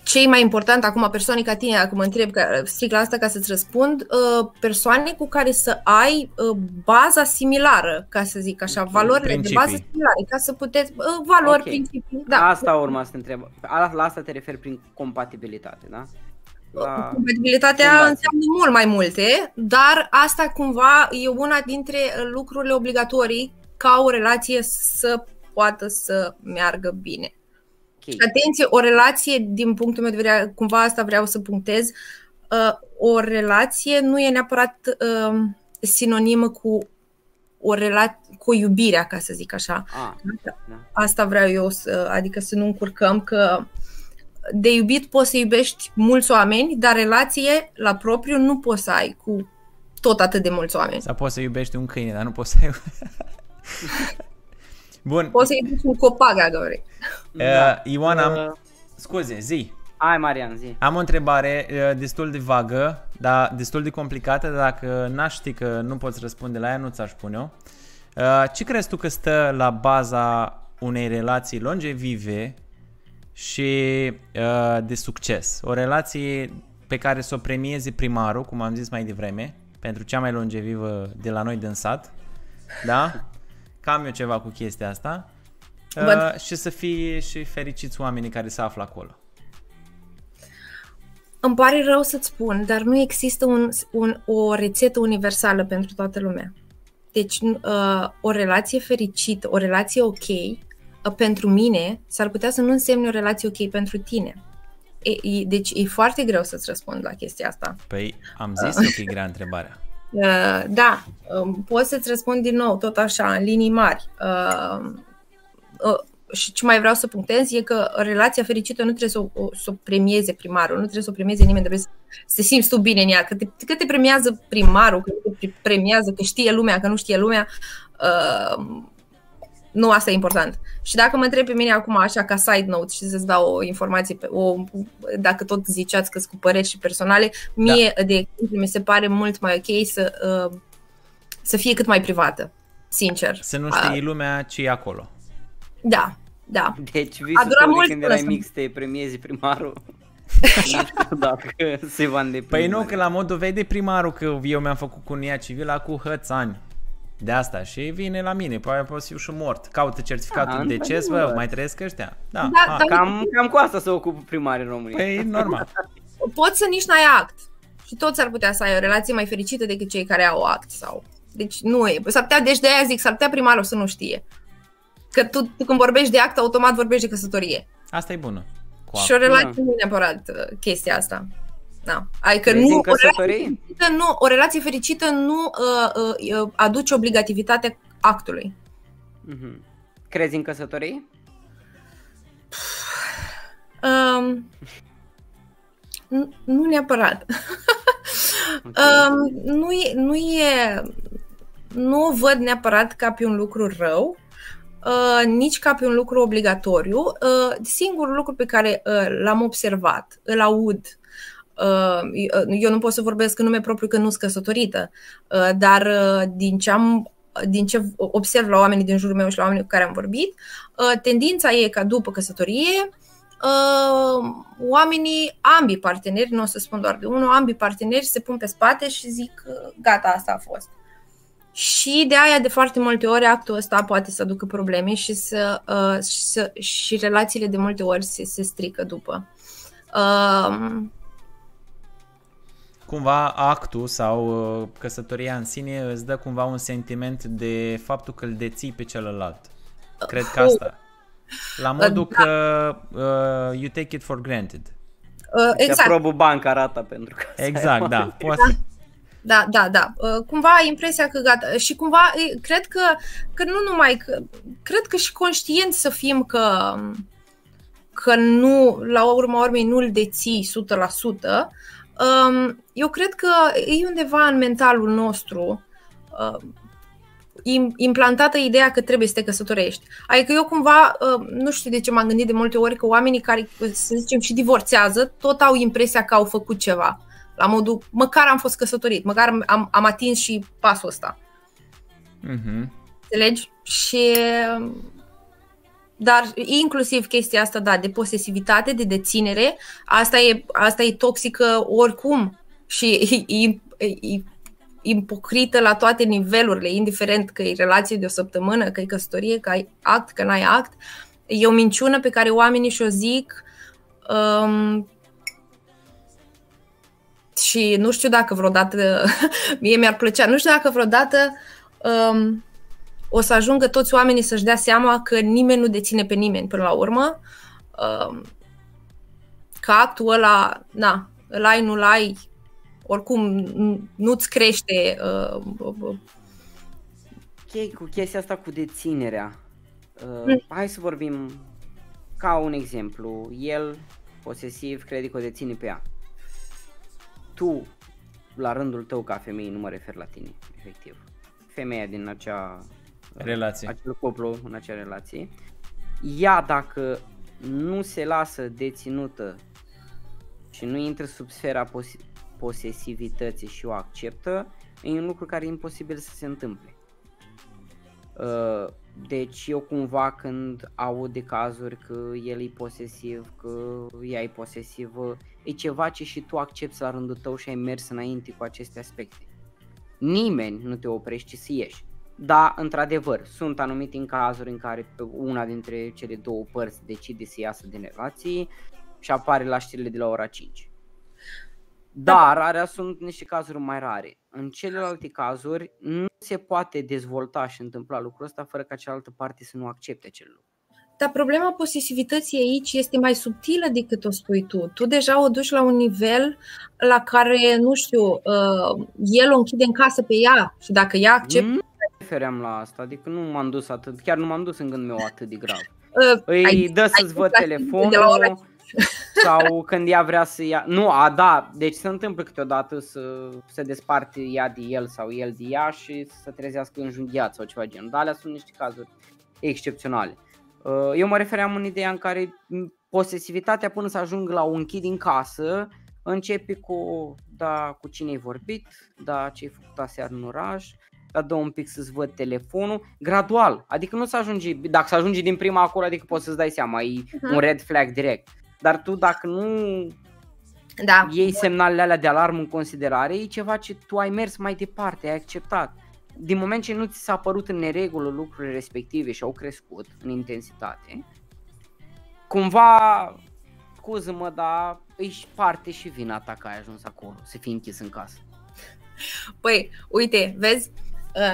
ce e mai important acum, persoane ca tine, dacă mă întreb, că, strict la asta ca să-ți răspund, uh, persoane cu care să ai uh, baza similară, ca să zic așa, Ok, valorile de principii. bază similare, ca să puteți, uh, valori, Ok. principii, Da. da. Asta urma să te întreb. A- La asta te referi prin compatibilitate, da? La... Compatibilitatea Fundație. înseamnă mult mai multe, dar asta cumva e una dintre uh, lucrurile obligatorii ca o relație să poată să meargă bine. Ok. Atenție, o relație, din punctul meu de vedere, cumva asta vreau să punctez, uh, o relație nu e neapărat uh, sinonimă cu o relație, cu iubirea, ca să zic așa. A, da. Asta vreau eu, să, adică să nu încurcăm că de iubit poți să iubești mulți oameni, dar relație la propriu nu poți să ai cu tot atât de mulți oameni. Sau poți să iubești un câine, dar nu poți să ai... Bun, Poți să iubești un copac, dacă vrei. uh, Ioan, am... Uh, Scuze, zi. Hai, Marian, zi. Am o întrebare uh, destul de vagă, dar destul de complicată, dar dacă n-aș ști că nu poți răspunde la ea, nu ți-aș pune-o. Uh, ce crezi tu că stă la baza unei relații longevive și uh, de succes? O relație pe care să o premieze primarul, cum am zis mai devreme, pentru cea mai longevivă de la noi din sat, da? Cam eu ceva cu chestia asta. Uh, Văd. și să fie și fericiți oamenii care se află acolo. Îmi pare rău să-ți spun, dar nu există un, un, o rețetă universală pentru toată lumea. Deci, uh, o relație fericită, o relație ok, uh, pentru mine, s-ar putea să nu însemne o relație ok pentru tine. E, e, deci, e foarte greu să-ți răspund la chestia asta. Păi am zis eu că e grea întrebarea. Uh, da, um, pot să-ți răspund din nou, tot așa, în linii mari. Uh, uh, și ce mai vreau să punctez e că relația fericită nu trebuie să o, o, să o premieze primarul, nu trebuie să o premieze nimeni, trebuie să, să te simți tu bine în ea. Că te, că te premiază primarul, că te premiază, că știe lumea, că nu știe lumea, uh, nu asta e important. Și dacă mă întrebi pe mine acum așa ca side note și să-ți dau o informație, pe, o, dacă tot ziceați că cu păreri și personale, mie, da. de exemplu, mi se pare mult mai ok să, uh, să fie cât mai privată, sincer. Să nu A, știi lumea ce e acolo. Da, da. Deci A visul durat tău de mult când până erai să- mic să te premiezi primarul. nu știu dacă se va îndeplini. Păi nu, că la modul vede primarul că eu mi-am făcut cunia civilă cu hățani. De asta și vine la mine, poate pot să fiu și mort. Caută certificatul Da, de deces, bă, într-adevăr. mai trăiesc ăștia? Da, Da, a, da. Cam, cam cu asta se ocupă primarii României. Păi normal. Poți să nici n-ai act. Și toți ar putea să ai o relație mai fericită decât cei care au act. sau. Deci nu e. S-ar putea, deci de aia zic, s-ar putea primarul să nu știe. Că tu, tu când vorbești de act, automat vorbești de căsătorie. Asta e bună. Cu Și o apă. relație Da. nu e neapărat uh, chestia asta. Da. Adică Crezi nu, în o relație, căsătorie? fericită nu, o relație fericită nu uh, uh, uh, aduce obligativitatea actului. Mhm. Crezi în căsătorie? Um, nu, nu neapărat. Ok. um, nu, e, nu e. Nu o văd neapărat ca pe un lucru rău, uh, nici ca pe un lucru obligatoriu. Uh, singurul lucru pe care uh, l-am observat, îl aud. Uh, eu nu pot să vorbesc în nume propriu că nu sunt căsătorită, uh, dar uh, din ce am din ce observ la oamenii din jurul meu și la oamenii cu care am vorbit, uh, tendința e ca după căsătorie uh, oamenii, ambii parteneri, nu o să spun doar de unul, ambii parteneri se pun pe spate și zic uh, gata, asta a fost. Și de aia de foarte multe ori actul ăsta poate să aducă probleme și, să, uh, și, să, și relațiile de multe ori se, se strică după. Uh, Cumva actul sau uh, căsătoria în sine îți dă cumva un sentiment de faptul că îl deții pe celălalt. Cred că asta. La modul Da. că uh, you take it for granted. uh, Exact. exact. aprobă banca arată pentru că Exact, da. Poate, Da, da, da. Uh, Cumva ai impresia că gata. Și cumva e, cred că, că nu numai că, cred că și conștient să fim că, că nu, la urma urmei, nu-l deții 100%, uh, Um, eu cred că e undeva în mentalul nostru uh, im- implantată ideea că trebuie să te căsătorești. Adică eu cumva, uh, nu știu de ce m-am gândit de multe ori că oamenii care, să zicem, și divorțează, tot au impresia că au făcut ceva. La modul, măcar am fost căsătorit, măcar am, am atins și pasul ăsta. Mhm. Înțelegi? Și dar inclusiv chestia asta, da, de posesivitate, de deținere, asta e, asta e toxică oricum și e, e, e ipocrită la toate nivelurile, indiferent că e relație de o săptămână, că e căsătorie, că ai act, că n-ai act. E o minciună pe care oamenii și-o zic um, și nu știu dacă vreodată, mie mi-ar plăcea, nu știu dacă vreodată um, o să ajungă toți oamenii să-și dea seama că nimeni nu deține pe nimeni până la urmă. Um, că actul ăla, na, îl ai, nu-l ai, oricum nu-ți crește. Uh, uh, Ok, cu chestia asta cu deținerea. Uh, Mm. hai să vorbim ca un exemplu. El, posesiv, crede că o deține pe ea. Tu, la rândul tău ca femeie, nu mă refer la tine, efectiv. Femeia din acea Relație. acel cuplu în acea relație. Ea dacă nu se lasă deținută și nu intră sub sfera pos- posesivității și o acceptă, e un lucru care e imposibil să se întâmple. Uh, Deci eu cumva când aud de cazuri că el e posesiv, că ea e posesivă, e ceva ce și tu accepti la rândul tău și ai mers înainte cu aceste aspecte. Nimeni nu te oprește să ieși. Da, într-adevăr, sunt anumite în cazuri în care una dintre cele două părți decide să iasă din relație și apare la știrile de la ora 5. Dar alea sunt niște cazuri mai rare. În celelalte cazuri nu se poate dezvolta și întâmpla lucrul ăsta fără ca cealaltă parte să nu accepte acel lucru. Dar problema posesivității aici este mai subtilă decât o spui tu. Tu deja o duci la un nivel la care, nu știu, uh, el o închide în casă pe ea și dacă ea acceptă... Nu refeream la asta, adică nu m-am dus atât, chiar nu m-am dus în gândul meu atât de grav. Uh, Îi ai- dă să-ți ai văd la știrile telefonul de la ora sau când ea vrea să ia... Nu, a, da, deci se întâmplă câteodată să se desparte ea de el sau el de ea și să se trezească înjunghiat sau ceva genul. Dar alea sunt niște cazuri excepționale. Uh, Eu mă refeream în ideea în care m, posesivitatea până să ajung la un chid din casă începe cu, da, cu cine ai vorbit, da, ce ai făcut aseară în oraș, da, dă un pic să-ți văd telefonul, gradual, adică nu să ajungi, dacă să ajungi din prima acolo, adică poți să-ți dai seama, e Mhm. un red flag direct. Dar tu dacă nu Da, iei semnalele alea de alarmă în considerare, e ceva ce tu ai mers mai departe, ai acceptat. Din moment ce nu ți s-a părut în neregulă lucrurile respective și au crescut în intensitate, cumva, scuză-mă, dar e și parte și vina ta că ai ajuns acolo, să fii închis în casă. Păi, uite, vezi, uh,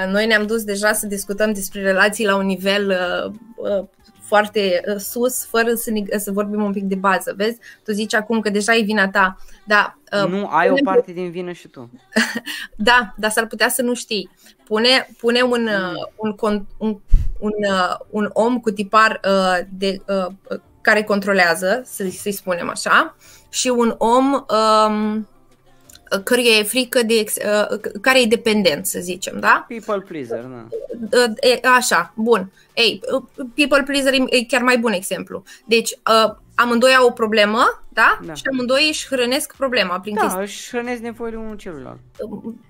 noi ne-am dus deja să discutăm despre relații la un nivel uh, uh, foarte uh, sus, fără să, ne, să vorbim un pic de bază, vezi? Tu zici acum că deja e vina ta, da, uh, Nu ai o punem- parte din vină și tu. da, dar s-ar putea să nu știi. Pune, pune un, uh, un, con- un, un, uh, un om cu tipar uh, de, uh, care controlează, să, să-i spunem așa, și un om um, căruia e frică de, ex- uh, care e dependent, să zicem, da? People pleaser, da. Uh, e, Așa, bun. Ei, uh, people pleaser e e chiar mai bun exemplu. Deci, uh, amândoi au o problemă, da? Da. Și amândoi își hrănesc problema prin chestia Da, își hrănesc nevoile unul celuilalt.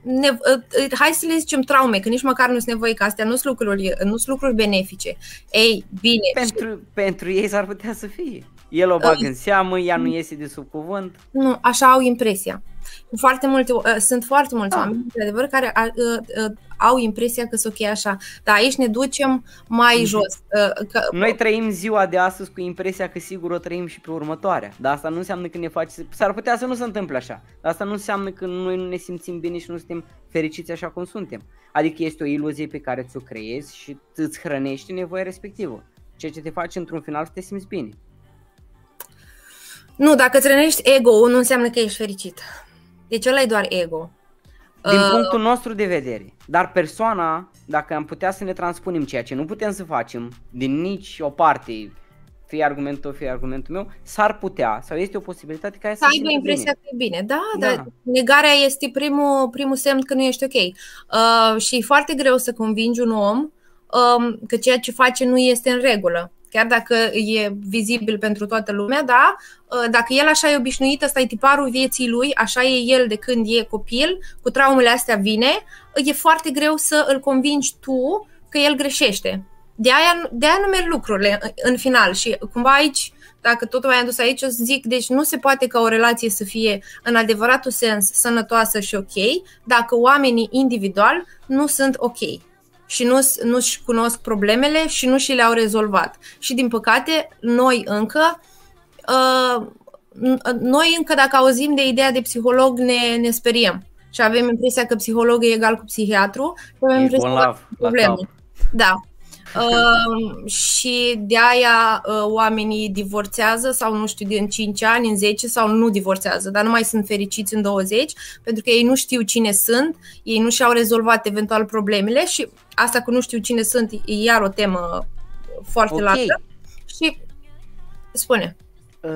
ne, uh, hai să le zicem traume, că nici măcar nu sunt nevoie că astea nu sunt lucruri, nu sunt lucruri benefice. Ei, bine, Pentru, pentru ei s-ar putea să fie. El o bagă în seamă, ea nu iese de sub cuvânt. nu, așa au impresia. Foarte multe, uh, sunt foarte mulți Da. oameni, într-adevăr, care uh, uh, au impresia că sunt ok așa. Dar aici ne ducem mai Mhm. jos. Uh, că, Noi trăim ziua de astăzi cu impresia că sigur o trăim și pe următoarea. Dar asta nu înseamnă că ne face... S-ar putea să nu se întâmple așa. Dar asta nu înseamnă că noi nu ne simțim bine și nu suntem fericiți așa cum suntem. Adică este o iluzie pe care ți-o creezi și îți hrănești nevoia respectivă. Ceea ce te face într-un final să te simți bine. Nu, dacă îți rănești ego-ul, nu înseamnă că ești fericit. Deci ăla e doar ego. Din Uh, punctul nostru de vedere. Dar persoana, dacă am putea să ne transpunem ceea ce nu putem să facem din nici o parte fie argumentul tău, fie argumentul meu, s-ar putea sau este o posibilitate ca ea Să să aibă simtă impresia bine. că e bine. Da, Da. dar negarea este primul, primul semn că nu ești ok. Uh, și e foarte greu să convingi un om um, că ceea ce face nu este în regulă. Chiar dacă e vizibil pentru toată lumea, da, uh, dacă el așa e obișnuit, ăsta e tiparul vieții lui, așa e el de când e copil, cu traumele astea vine, e foarte greu să îl convingi tu că el greșește. De aia, de aia nu merg lucrurile în- în final și cumva aici, dacă totul ai adus aici, o să zic, deci nu se poate ca o relație să fie în adevăratul sens sănătoasă și ok dacă oamenii individual nu sunt ok și nu, nu-și cunosc problemele și nu și le-au rezolvat. Și din păcate, noi încă uh, n- noi încă dacă auzim de ideea de psiholog ne, ne speriem și avem impresia că psiholog e egal cu psihiatru și avem Ești impresia că bolnav la probleme. cap. Da. Uh, și de aia uh, oamenii divorțează sau nu știu, din 5 ani, în 10 sau nu divorțează, dar nu mai sunt fericiți în 20 pentru că ei nu știu cine sunt, ei nu și-au rezolvat eventual problemele și asta cu nu știu cine sunt e iar o temă foarte Ok. largă. Și spune. Uh,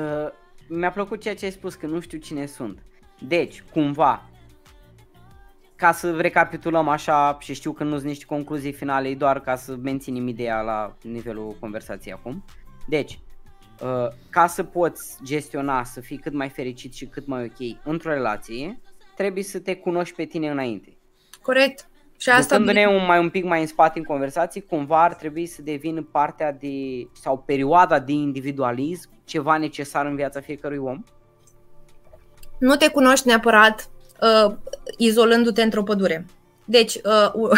mi-a plăcut ceea ce ai spus, că nu știu cine sunt. Deci, cumva, ca să recapitulăm așa și știu că nu sunt niște concluzii finale, e doar ca să menținem ideea la nivelul conversației acum. Deci, uh, ca să poți gestiona, să fii cât mai fericit și cât mai ok într-o relație, trebuie să te cunoști pe tine înainte. Corect. Și asta Ducându-ne un, mai un pic mai în spate în conversații, cumva ar trebui să devină partea de, sau perioada de individualism ceva necesar în viața fiecărui om. nu te cunoști neapărat uh, izolându-te într-o pădure. Deci, uh, uh,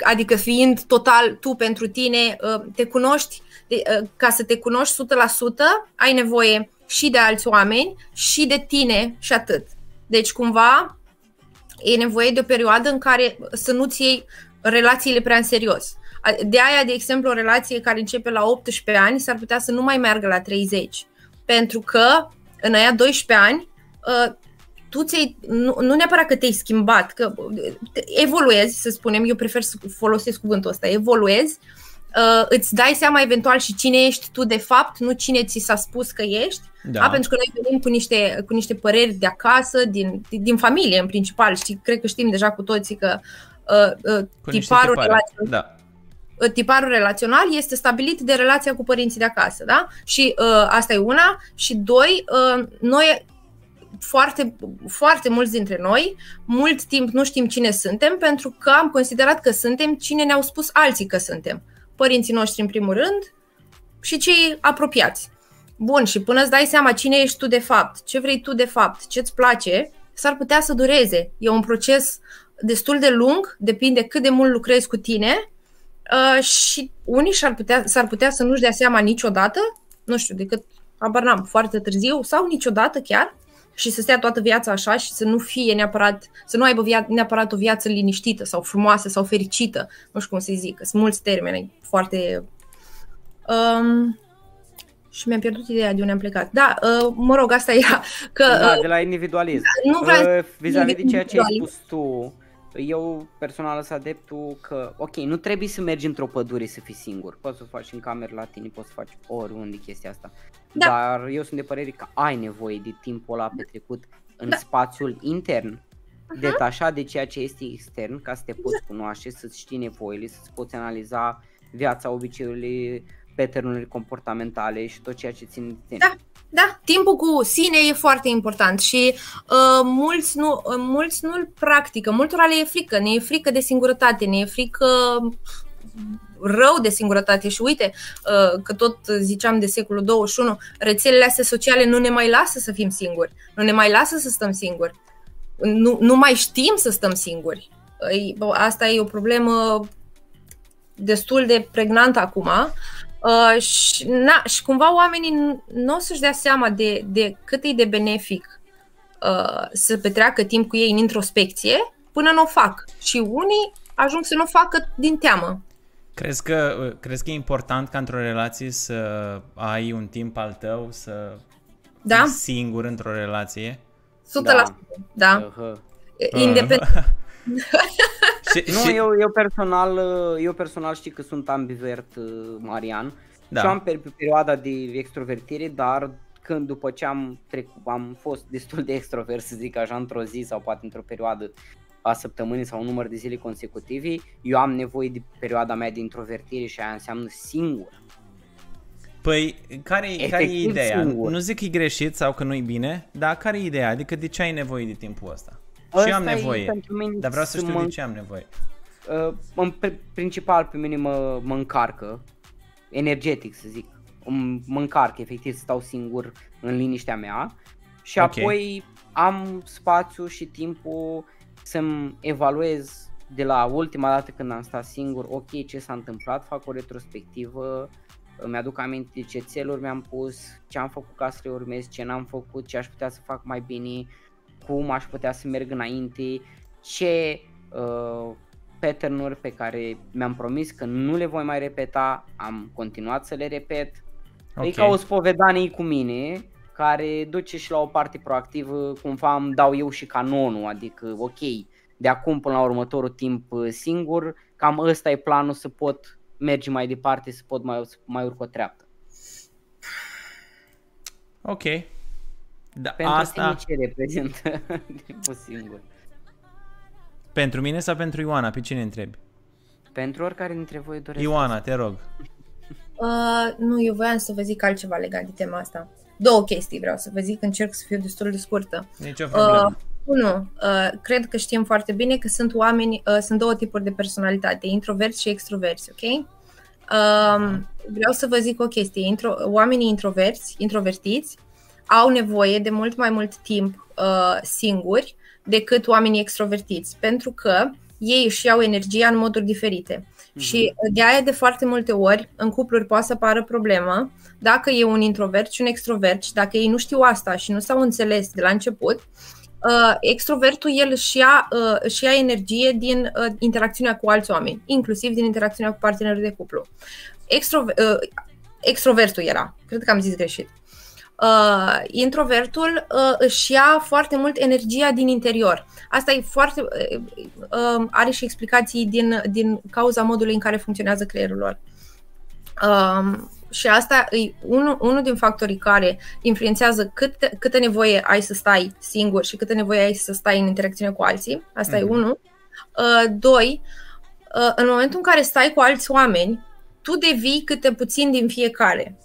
adică fiind total tu pentru tine, uh, te cunoști, de, uh, ca să te cunoști 100%, ai nevoie și de alți oameni și de tine și atât. Deci, cumva, e nevoie de o perioadă în care să nu-ți iei relațiile prea în serios. A- De aia, de exemplu, o relație care începe la 18 ani s-ar putea să nu mai meargă la 30. Pentru că în aia 12 ani uh, tu ți nu, nu neapărat că te-ai schimbat, că te- evoluezi, să spunem, eu prefer să folosesc cuvântul ăsta, evoluezi, uh, îți dai seama eventual și cine ești tu de fapt, nu cine ți s-a spus că ești, Da. da. pentru că noi venim cu niște, cu niște păreri de acasă, din, din, din familie în principal, știi, cred că știm deja cu toții că uh, uh, Cu niște tiparul, tipare. relațional, Da. uh, tiparul relațional este stabilit de relația cu părinții de acasă, da? Și uh, asta e una. Și doi, uh, noi foarte, foarte mulți dintre noi, mult timp nu știm cine suntem pentru că am considerat că suntem cine ne-au spus alții că suntem. Părinții noștri în primul rând și cei apropiați. Bun, și până îți dai seama cine ești tu de fapt, ce vrei tu de fapt, ce îți place, s-ar putea să dureze. E un proces destul de lung, depinde cât de mult lucrezi cu tine uh, și unii s-ar putea, s-ar putea să nu-și dea seama niciodată, nu știu, decât, habar n-am, foarte târziu sau niciodată chiar, și să stea toată viața așa și să nu fie neapărat, să nu aibă via- neapărat o viață liniștită sau frumoasă sau fericită, nu știu cum să zic, sunt mulți termeni foarte... Um, și mi-am pierdut ideea de unde am plecat. Da, uh, mă rog, asta era că Da, uh, de la individualism. nu vreau Uh, Vis-a-vis de ceea ce ai individualism. spus tu, eu personal sunt adeptul că, ok, nu trebuie să mergi într-o pădure să fii singur. Poți să o faci în cameră la tine, poți să faci oriunde chestia asta. Da. Dar eu sunt de părere că ai nevoie de timpul ăla petrecut în Da. spațiul intern, detașat de ceea ce este extern, ca să te poți cunoaște, să-ți știi nevoile, să-ți poți analiza viața, obiceiurile, pattern comportamentale și tot ceea ce ține de tine. Da. Da, timpul cu sine e foarte important și uh, mulți, nu, uh, mulți nu-l practică. Multora le e frică, ne e frică de singurătate, ne e frică rău de singurătate și uite uh, că tot ziceam de secolul 21, rețelele astea sociale nu ne mai lasă să fim singuri, nu ne mai lasă să stăm singuri, nu, nu mai știm să stăm singuri. Ei, bă, Asta e o problemă destul de pregnantă acum Uh, și, na, și cumva oamenii n- nu o să-și dea seama de, de cât e de benefic uh, să petreacă timp cu ei în introspecție până nu o fac. Și unii ajung să nu o facă din teamă. Crezi că, crezi că e important ca într-o relație să ai un timp al tău, să Da? fii singur într-o relație? 100%. Da. da. Uh-huh. Independent. și, Nu, și, eu, eu personal, eu personal știi că sunt ambivert, uh, Marian, Da. Și eu am pe pe perioada de extrovertire, dar când după ce am trecut, am fost destul de extrovert, să zic așa, într-o zi sau poate într-o perioadă a săptămânii sau un număr de zile consecutive, eu am nevoie de perioada mea de introvertire și aia înseamnă singur. Păi, care, care e Efectiv ideea? singur. Nu zic că e greșit sau că nu e bine, dar care e ideea? Adică de ce ai nevoie de timpul ăsta? și Ăsta eu am e nevoie, pentru mine dar vreau să să știu mă- de ce am nevoie. Uh, în pri- principal pe mine mă, mă încarcă, energetic să zic, Îmi- mă încarc efectiv să stau singur în liniștea mea și Ok. apoi am spațiu și timpul să-mi evaluez de la ultima dată când am stat singur, ok, ce s-a întâmplat, fac o retrospectivă, îmi aduc aminte ce țeluri mi-am pus, ce am făcut ca să le urmez, ce n-am făcut, ce aș putea să fac mai bine, cum aș putea să merg înainte, ce uh, pattern-uri pe care mi-am promis că nu le voi mai repeta, am continuat să le repet. Okay. E Ok. ca o spovedanie cu mine, care duce și la o parte proactivă, cumva îmi dau eu și canonul, adică ok, de acum până la următorul timp uh, singur, cam ăsta e planul să pot merge mai departe, să pot mai, să mai urc o treaptă. Ok. Da, Pentru asta tine ce reprezintă timpul singur? pentru mine sau pentru Ioana? Pe cine întrebi? Pentru oricare dintre voi doresc. Ioana, te rog. Uh, nu, eu voiam să vă zic altceva legat de tema asta. Două chestii vreau să vă zic, încerc să fiu destul de scurtă. Nicio problemă. Uh, unu, uh, cred că știm foarte bine că sunt oameni, uh, sunt două tipuri de personalitate, introverți și extroverți, ok? Um, vreau să vă zic o chestie. Intro, oamenii introverți, introvertiți, au nevoie de mult mai mult timp uh, singuri decât oamenii extrovertiți, pentru că ei își iau energia în moduri diferite. Și de aia de foarte multe ori în cupluri poate să apară problemă dacă e un introvert și un extrovert și dacă ei nu știu asta și nu s-au înțeles de la început, uh, extrovertul el își ia, uh, își ia energie din uh, interacțiunea cu alți oameni, inclusiv din interacțiunea cu partenerul de cuplu. Extrove- uh, extrovertul era, cred că am zis greșit. Uh, introvertul uh, își ia foarte mult energia din interior. Asta e foarte. Uh, uh, are și explicații din, din cauza modului în care funcționează creierul lor. Um, și asta e unul, unul din factorii care influențează cât, câtă nevoie ai să stai singur și câtă nevoie ai să stai în interacțiune cu alții. Asta Mhm. e unul. Uh, doi, uh, în momentul în care stai cu alți oameni, tu devii câte puțin din fiecare.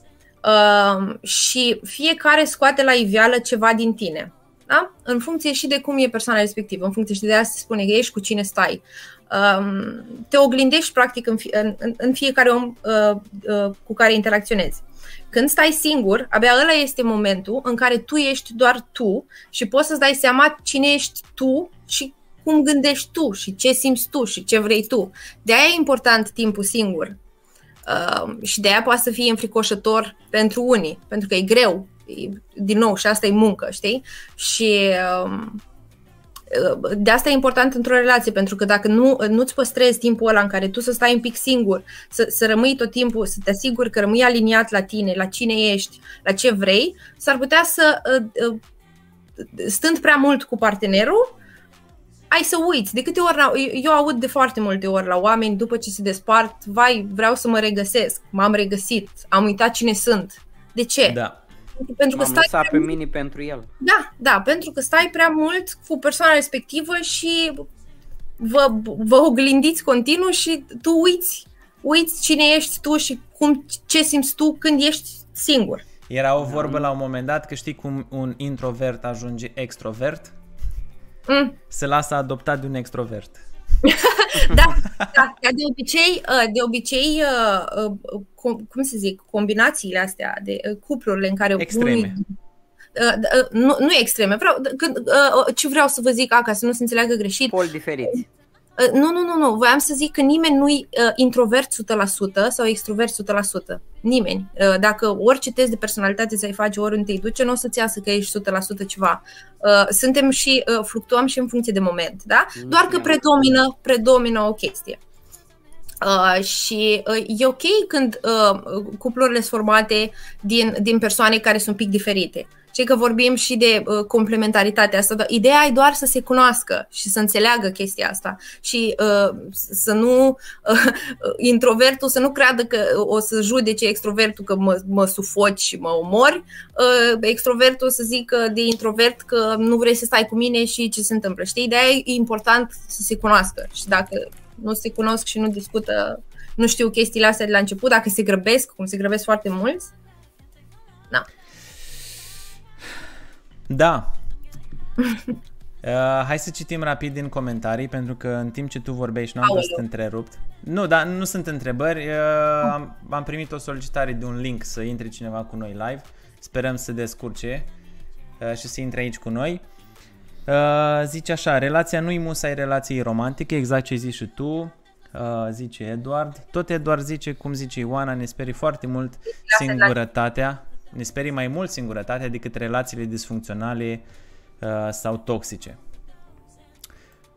Uh, și fiecare scoate la iveală ceva din tine. Da? În funcție și de cum e persoana respectivă, în funcție și de asta se spune că ești cu cine stai. Um, te oglindești practic în, fie, în, în fiecare om uh, uh, cu care interacționezi. Când stai singur, abia ăla este momentul în care tu ești doar tu și poți să-ți dai seama cine ești tu și cum gândești tu și ce simți tu și ce vrei tu. De aia e important timpul singur. Uh, și de aia poate să fie înfricoșător pentru unii, pentru că e greu. E, din nou, și asta e muncă, știi? Și um, de asta e important într-o relație, pentru că dacă nu, nu-ți păstrezi timpul ăla în care tu să stai un pic singur, să, să rămâi tot timpul, să te asiguri că rămâi aliniat la tine, la cine ești, la ce vrei, s-ar putea să, uh, uh, stând prea mult cu partenerul, ai să uiți. De câte ori, eu, eu aud de foarte multe ori la oameni după ce se despart, vai, vreau să mă regăsesc, m-am regăsit, am uitat cine sunt. De ce? Da. Pentru că M-am stai lăsat pe mine pentru el. da, da, pentru că stai prea mult cu persoana respectivă și vă, vă oglindiți continuu și tu uiți, uiți cine ești tu și cum, ce simți tu când ești singur. Era o vorbă la un moment dat că știi cum un introvert ajunge extrovert? Mm, Se lasă adoptat de un extrovert. da, da, dar de obicei, uh, de obicei, uh, uh, cum, cum să zic, combinațiile astea de uh, cuplurile în care Extreme. unii Uh, uh, nu, nu extreme, vreau, când, uh, ce vreau să vă zic, a, ca să nu se înțeleagă greșit, Poli diferiți. Uh, Nu, nu, nu, nu. Voiam să zic că nimeni nu-i uh, introvert 100% sau extrovert 100%. Nimeni. Uh, dacă orice test de personalitate ți-ai face, oriunde te duce, nu o să-ți iasă că ești 100% ceva. Uh, suntem și uh, fluctuăm și în funcție de moment, da? Doar că predomină, predomină o chestie. Uh, și uh, e ok când uh, cuplurile sunt formate din, din persoane care sunt un pic diferite. Știi că vorbim și de uh, complementaritatea asta, dar ideea e doar să se cunoască și să înțeleagă chestia asta și uh, să nu uh, introvertul să nu creadă că o să judece extrovertul că mă, mă sufoci și mă omori, uh, extrovertul să zică de introvert că nu vrei să stai cu mine și ce se întâmplă. Știi, ideea e important să se cunoască și dacă nu se cunosc și nu discută, nu știu chestiile astea de la început, dacă se grăbesc, cum se grăbesc foarte mulți, Da. Uh, hai să citim rapid din comentarii, pentru că în timp ce tu vorbești nu am Aoleu. fost întrerupt. Nu, dar nu sunt întrebări. Uh, am, am primit o solicitare de un link să intre cineva cu noi live. Sperăm să descurce uh, și să intre aici cu noi. Uh, zice așa, relația nu-i musai relației romantice, exact ce zici și tu, uh, zice Eduard. Tot Eduard zice, cum zice Ioana, ne sperie foarte mult singurătatea, ne sperie mai mult singurătatea decât relațiile disfuncționale uh, sau toxice.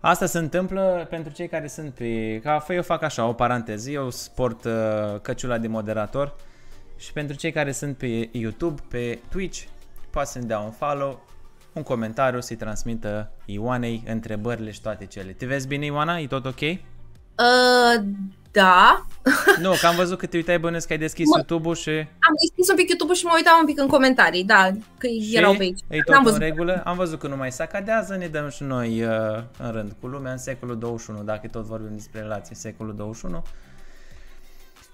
Asta se întâmplă pentru cei care sunt pe... Ca eu fac așa, o paranteză, eu sport uh, căciula de moderator și pentru cei care sunt pe YouTube, pe Twitch, poate să-mi dea un follow, un comentariu, să-i transmită Ioanei întrebările și toate cele. Te vezi bine, Ioana? E tot ok? Uh, da, nu, că am văzut că te uitai bănesc că ai deschis Mă- YouTube-ul și... am deschis un pic YouTube și mă uitam un pic în comentarii, da, că și erau pe aici. E tot N-am în văzut. regulă. Am văzut că nu mai sacadează, ne dăm și noi uh, în rând cu lumea în secolul 21, dacă tot vorbim despre relații în secolul 21.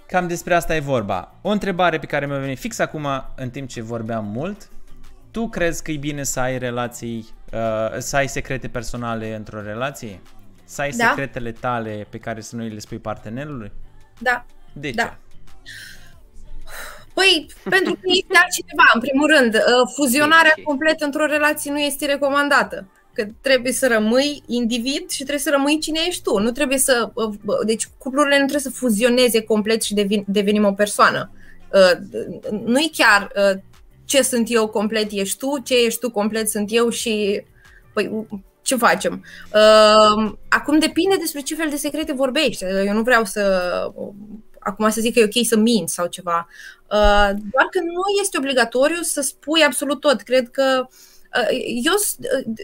Cam despre asta e vorba. O întrebare pe care mi-a venit fix acum în timp ce vorbeam mult. Tu crezi că e bine să ai relații, uh, să ai secrete personale într-o relație? Să ai Da. secretele tale pe care să nu îi le spui partenerului? Da. De Da. ce? Păi, pentru că este altcineva, în primul rând. Uh, Fuzionarea Ok. completă într-o relație nu este recomandată. Că trebuie să rămâi individ și trebuie să rămâi cine ești tu. Nu trebuie să. uh, uh, Deci, cuplurile nu trebuie să fuzioneze complet și devin, devenim o persoană. Uh, Nu e chiar uh, ce sunt eu complet ești tu, ce ești tu complet sunt eu și. Păi, ce facem? Uh, Acum depinde despre ce fel de secrete vorbești. Eu nu vreau să. Acum să zic că e ok să minți sau ceva. Uh, doar că nu este obligatoriu să spui absolut tot. Cred că uh, eu s- uh,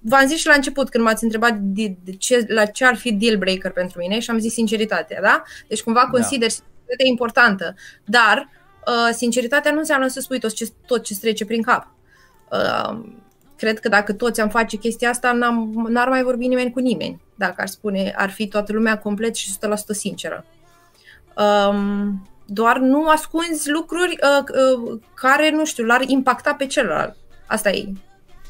v-am zis și la început când m-ați întrebat de, de ce, la ce ar fi deal breaker pentru mine și am zis sinceritatea, da? Deci cumva consider sinceritatea importantă, dar uh, sinceritatea nu înseamnă să spui tot ce, tot ce trece prin cap. Uh, cred că dacă toți am face chestia asta, n-am, n-ar mai vorbi nimeni cu nimeni. Dacă ar spune, ar fi toată lumea complet și 100% sinceră. Um, doar nu ascunzi lucruri uh, uh, care, nu știu, l-ar impacta pe celălalt. Asta e.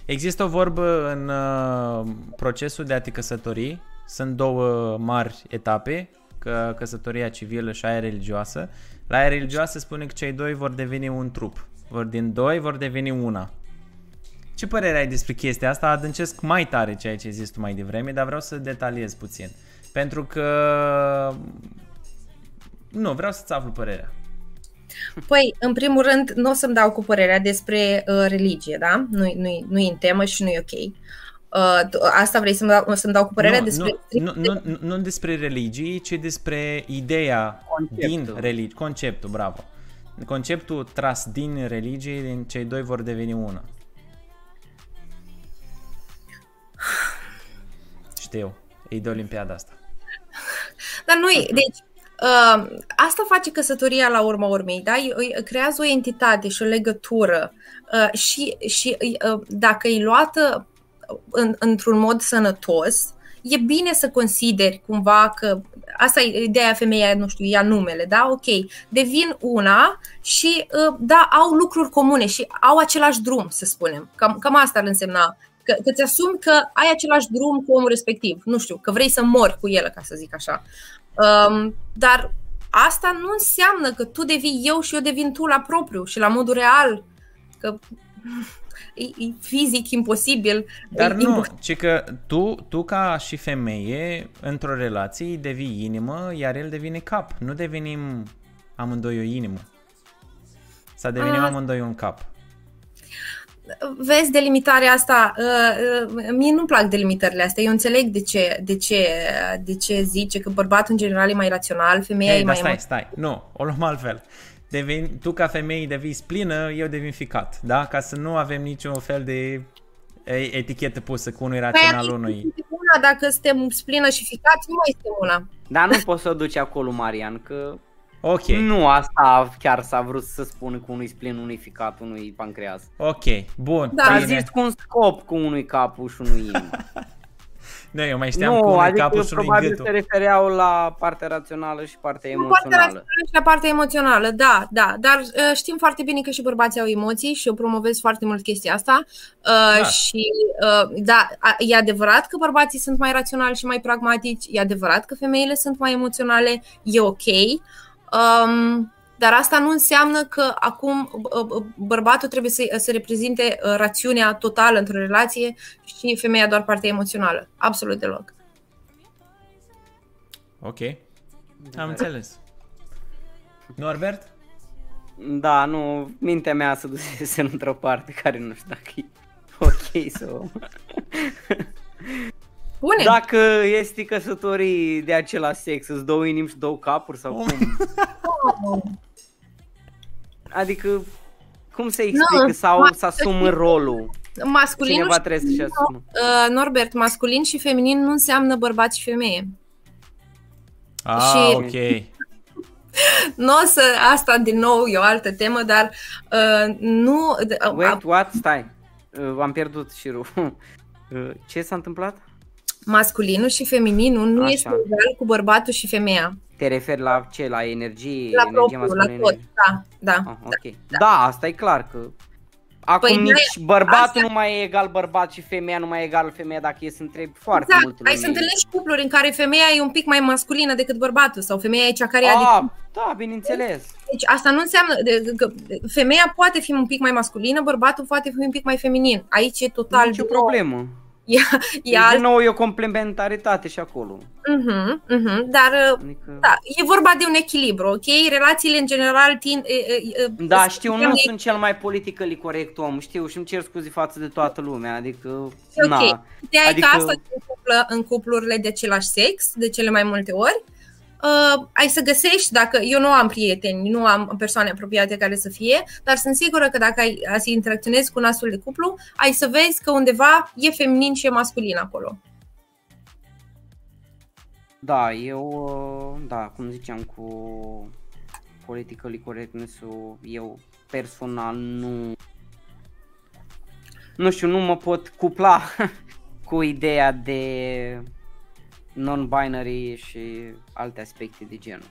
Există o vorbă în uh, procesul de a te căsători. Sunt două mari etape, că căsătoria civilă și aia religioasă. La aia religioasă spune că cei doi vor deveni un trup. Vor din doi vor deveni una. Ce părere ai despre chestia asta? Adâncesc mai tare ceea ce ai zis tu mai devreme, dar vreau să detaliez puțin. Pentru că... Nu, vreau să-ți aflu părerea. Păi, în primul rând, nu o să-mi dau cu părerea despre uh, religie, da? Nu-i, nu-i, nu-i în temă și nu-i ok. Uh, t- asta vrei să-mi dau, să-mi dau cu părerea nu, despre... nu, nu, nu, nu despre religii, ci despre ideea Conceptul. din religie. Conceptul, bravo. Conceptul tras din religie, din cei doi vor deveni una. Știu, e de Olimpiada asta. Dar nu deci uh, asta face căsătoria la urma urmei, da? E- e- Creează o entitate și o legătură uh, și, și uh, dacă e luată în, într-un mod sănătos, e bine să consideri cumva că asta e ideea femeia, nu știu, ia numele, da? Ok, devin una și uh, da, au lucruri comune și au același drum, să spunem. Cam, cam asta ar însemna că, că ți asumi că ai același drum cu omul respectiv. Nu știu, că vrei să mori cu el, ca să zic așa. Um, dar asta nu înseamnă că tu devii eu și eu devin tu la propriu și la modul real. Că e, e fizic imposibil. Dar e nu, imposibil. ci că tu, tu ca și femeie, într-o relație, devii inimă, iar el devine cap. Nu devenim amândoi o inimă. Să devenim Ah. amândoi un cap. Vezi delimitarea asta, uh, uh, mie nu-mi plac delimitările astea, eu înțeleg de ce, de ce, de ce zice că bărbatul în general e mai rațional, femeia Ei, e dar mai stai, stai. Nu, o luăm altfel. devin, tu ca femeie devii splină, eu devin ficat, da? Ca să nu avem niciun fel de e- etichetă pusă cu unui rațional Păi, unui. este una, dacă suntem splină și ficați, nu mai este una. Dar nu poți să o duci acolo, Marian, că Ok, nu asta chiar s-a vrut să spună cu unui splin, unui ficat, unui pancreas. ok, bun, Da. A bine. zis cu un scop cu unui capul și unui inimă. Nu, eu mai știam nu, cu unui adică capul și unui probabil gâtul. se refereau la partea rațională și partea Partea emoțională. rațională și la partea emoțională, da, da, dar uh, știm foarte bine că și bărbații au emoții și eu promovez foarte mult chestia asta uh, Da. și uh, da, a- e adevărat că bărbații sunt mai raționali și mai pragmatici, e adevărat că femeile sunt mai emoționale, e ok, um, dar asta nu înseamnă că acum uh, uh, bărbatul trebuie să, să reprezinte uh, rațiunea totală într-o relație și femeia doar partea emoțională, absolut deloc. Ok, am înțeles. Norbert? Da, nu, mintea mea se dusese într-o parte care nu știu dacă e ok să o... Bune! Dacă este căsătorii de același sex, îți două inimi și două capuri sau Oh. cum? Adică, cum se explică Nu, sau ma- să asumă rolul? Masculinul Cineva și trebuie să-și asumă. Uh, Norbert, masculin și feminin nu înseamnă bărbat și femeie. Ah, Și- ok. Nu o să, asta din nou e o altă temă, dar uh, nu... Uh, Wait, what? Stai. Uh, am pierdut șirul. Uh, Ce s-a întâmplat? Masculinul și femininul nu Așa. este egal cu bărbatul și femeia. Te referi la ce? La energie? La energie propriu, la masculină? tot. Da, da. Ah, ok. Da, asta e clar că Acum Păi, nici bărbatul asta- nu mai e egal bărbat și femeia nu mai e egal femeia dacă e să întrebi foarte Exact. multe Ai să întâlnești cupluri în care femeia e un pic mai masculină decât bărbatul sau femeia e cea care are Ah, da, bineînțeles. Deci asta nu înseamnă de- că femeia poate fi un pic mai masculină, bărbatul poate fi un pic mai feminin. Aici e total Nici o din nou- problemă. E, e Din alt. nou e o complementaritate și acolo. Uh-huh, uh-huh, dar uh, Adică... da, e vorba de un echilibru, ok? Relațiile în general tind. e, e, e, Da, sunt- știu, nu sunt cel mai politically corect om, știu și îmi cer scuze față de toată lumea, adică, E ok. na. Ideea adică... e Adică- că asta se întâmplă în cuplurile de același sex, de cele mai multe ori. Uh, ai să găsești, dacă eu nu am prieteni, nu am persoane apropiate care să fie, dar sunt sigură că dacă ai, ați să interacționezi cu un astfel de cuplu, ai să vezi că undeva e feminin și e masculin acolo. Da, eu, uh, da, cum ziceam, cu politically correctness-ul, eu personal nu, nu știu, nu mă pot cupla cu ideea de non-binary și alte aspecte de genul.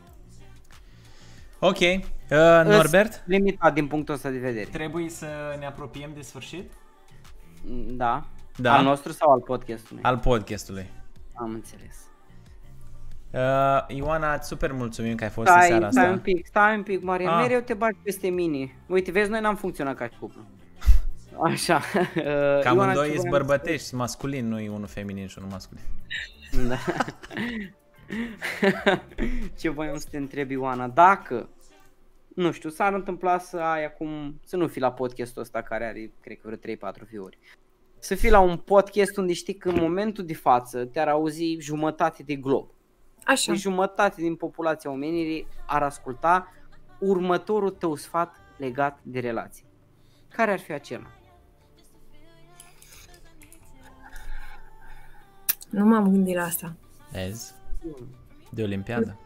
Ok, uh, Norbert? Limitat din punctul ăsta de vedere. Trebuie să ne apropiem de sfârșit Da? Da. Al nostru sau al podcastului? al podcastului. Am înțeles. Uh, Ioana, îți super mulțumim că ai fost în Stai, seara stai asta. un pic, stai un pic, Maria, Ah. mereu te bagi peste mine. Uite, vezi, noi n-am funcționat ca și cuplu. Așa. uh, Că Ioana, amândoi ce ești voiam bărbătești, sunt masculin, nu e unul feminin și unul masculin. Să- Da. ce voiam să te întreb, Ioana, dacă, nu știu, s-ar întâmpla să ai acum, să nu fii la podcastul ăsta care are, cred că vreo 3-4 view-uri. Să fii la un podcast unde știi că în momentul de față te-ar auzi jumătate de glob. Așa. Deci jumătate din populația omenirii ar asculta următorul tău sfat legat de relații. Care ar fi acela? Nu m-am gândit la asta. Vezi? De Olimpiadă.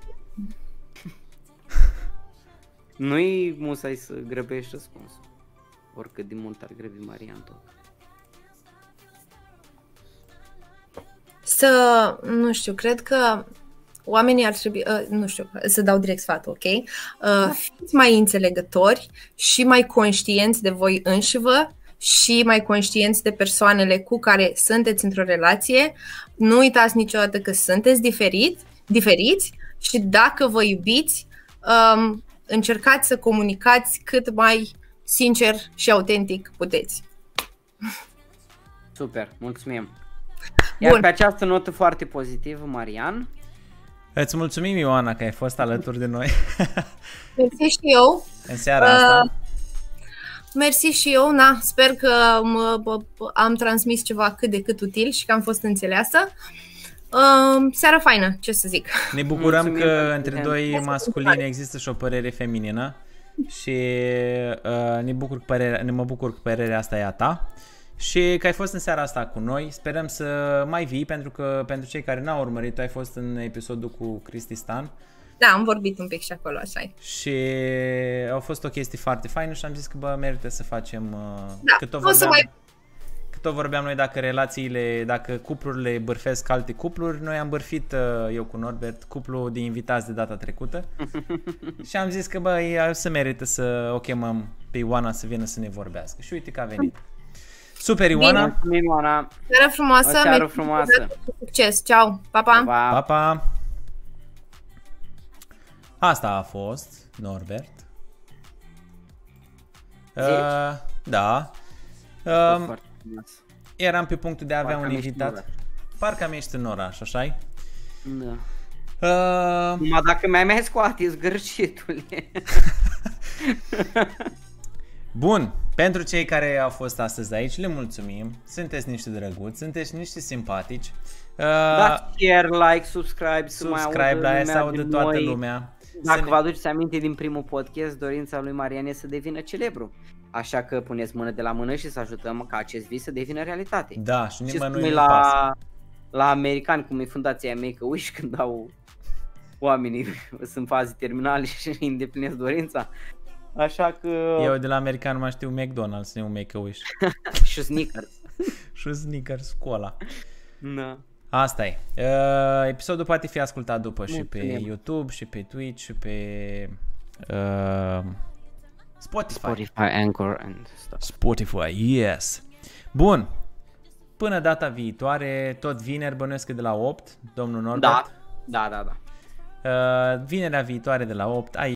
Nu-i musai să grăbești răspunsul. Oricât de mult ar grăbi Marian tot. Să, nu știu, cred că oamenii ar trebui, uh, nu știu, să dau direct sfatul, ok? Uh, fiți mai înțelegători și mai conștienți de voi înșivă și mai conștienți de persoanele cu care sunteți într-o relație. Nu uitați niciodată că sunteți diferit, diferiți și dacă vă iubiți, um, încercați să comunicați cât mai sincer și autentic puteți. Super, mulțumim. Iar Bun. pe această notă foarte pozitivă, Marian, Îți mulțumim, Ioana, că ai fost alături de noi Mersi și eu. în seara asta. Mersi și eu, na, sper că mă, bă, bă, am transmis ceva cât de cât util și că am fost înțeleasă. Uh, seara faină, ce să zic. Ne bucurăm Mulțumim că pentru între prezent. doi masculini există și o părere feminină și uh, ne, bucur că părerea, ne mă bucur că părerea asta e a ta și că ai fost în seara asta cu noi. Sperăm să mai vii pentru că pentru cei care n-au urmărit, tu ai fost în episodul cu Cristi Stan Da, am vorbit un pic și acolo, așa e. și au fost o chestie foarte faină și am zis că bă, merită să facem uh, Da, cât o o să vorbeam, mai- cât tot vorbeam noi dacă relațiile, dacă cuplurile bârfesc alte cupluri, noi am bârfit uh, eu cu Norbert cuplul de invitați de data trecută și am zis că bă, e, să merită să o chemăm pe Ioana să vină să ne vorbească și uite că a venit. Super Ioana, Mulțumim, Ioana. Seară frumoasă, O seară mersi frumoasă. mult, Succes, ceau, pa, pa! Pa. pa pa! Asta a fost Norbert. Uh, da. Um, Foarte frumos. eram pe punctul de a avea Parcă un am ieșit în invitat. Parcă am ieșit în oraș, așa Da. uh, Numai dacă mi-ai mai scoate zgârșitule. Bun, pentru cei care au fost astăzi aici, le mulțumim. Sunteți niște drăguți, sunteți niște simpatici. Uh, Dați share, like, subscribe, să mai subscribe audă la aia, lumea să audă de toată noi. lumea. Dacă Să ne- vă aduceți aminte din primul podcast, dorința lui Marian e să devină celebru. Așa că puneți mână de la mână și să ajutăm ca acest vis să devină realitate. Da, și și nimănui spune nu la... pasă. la, la americani, cum e fundația Make-A-Wish, când au oamenii sunt faze terminale și își îndeplinesc dorința. Așa că... Eu de la american nu mai știu McDonald's, nu Make-A-Wish. și Snickers. și Snickers, cola. Da. Asta e. Uh, episodul poate fi ascultat după și pe Mulțumim. YouTube, și pe Twitch, și pe uh, Spotify. Spotify, Anchor and stuff. Spotify, yes. Bun. Până data viitoare, tot vineri, bănuiesc că de la 8, domnul Norbert. Da, da, da, da. Uh, vinerea viitoare de la 8, ai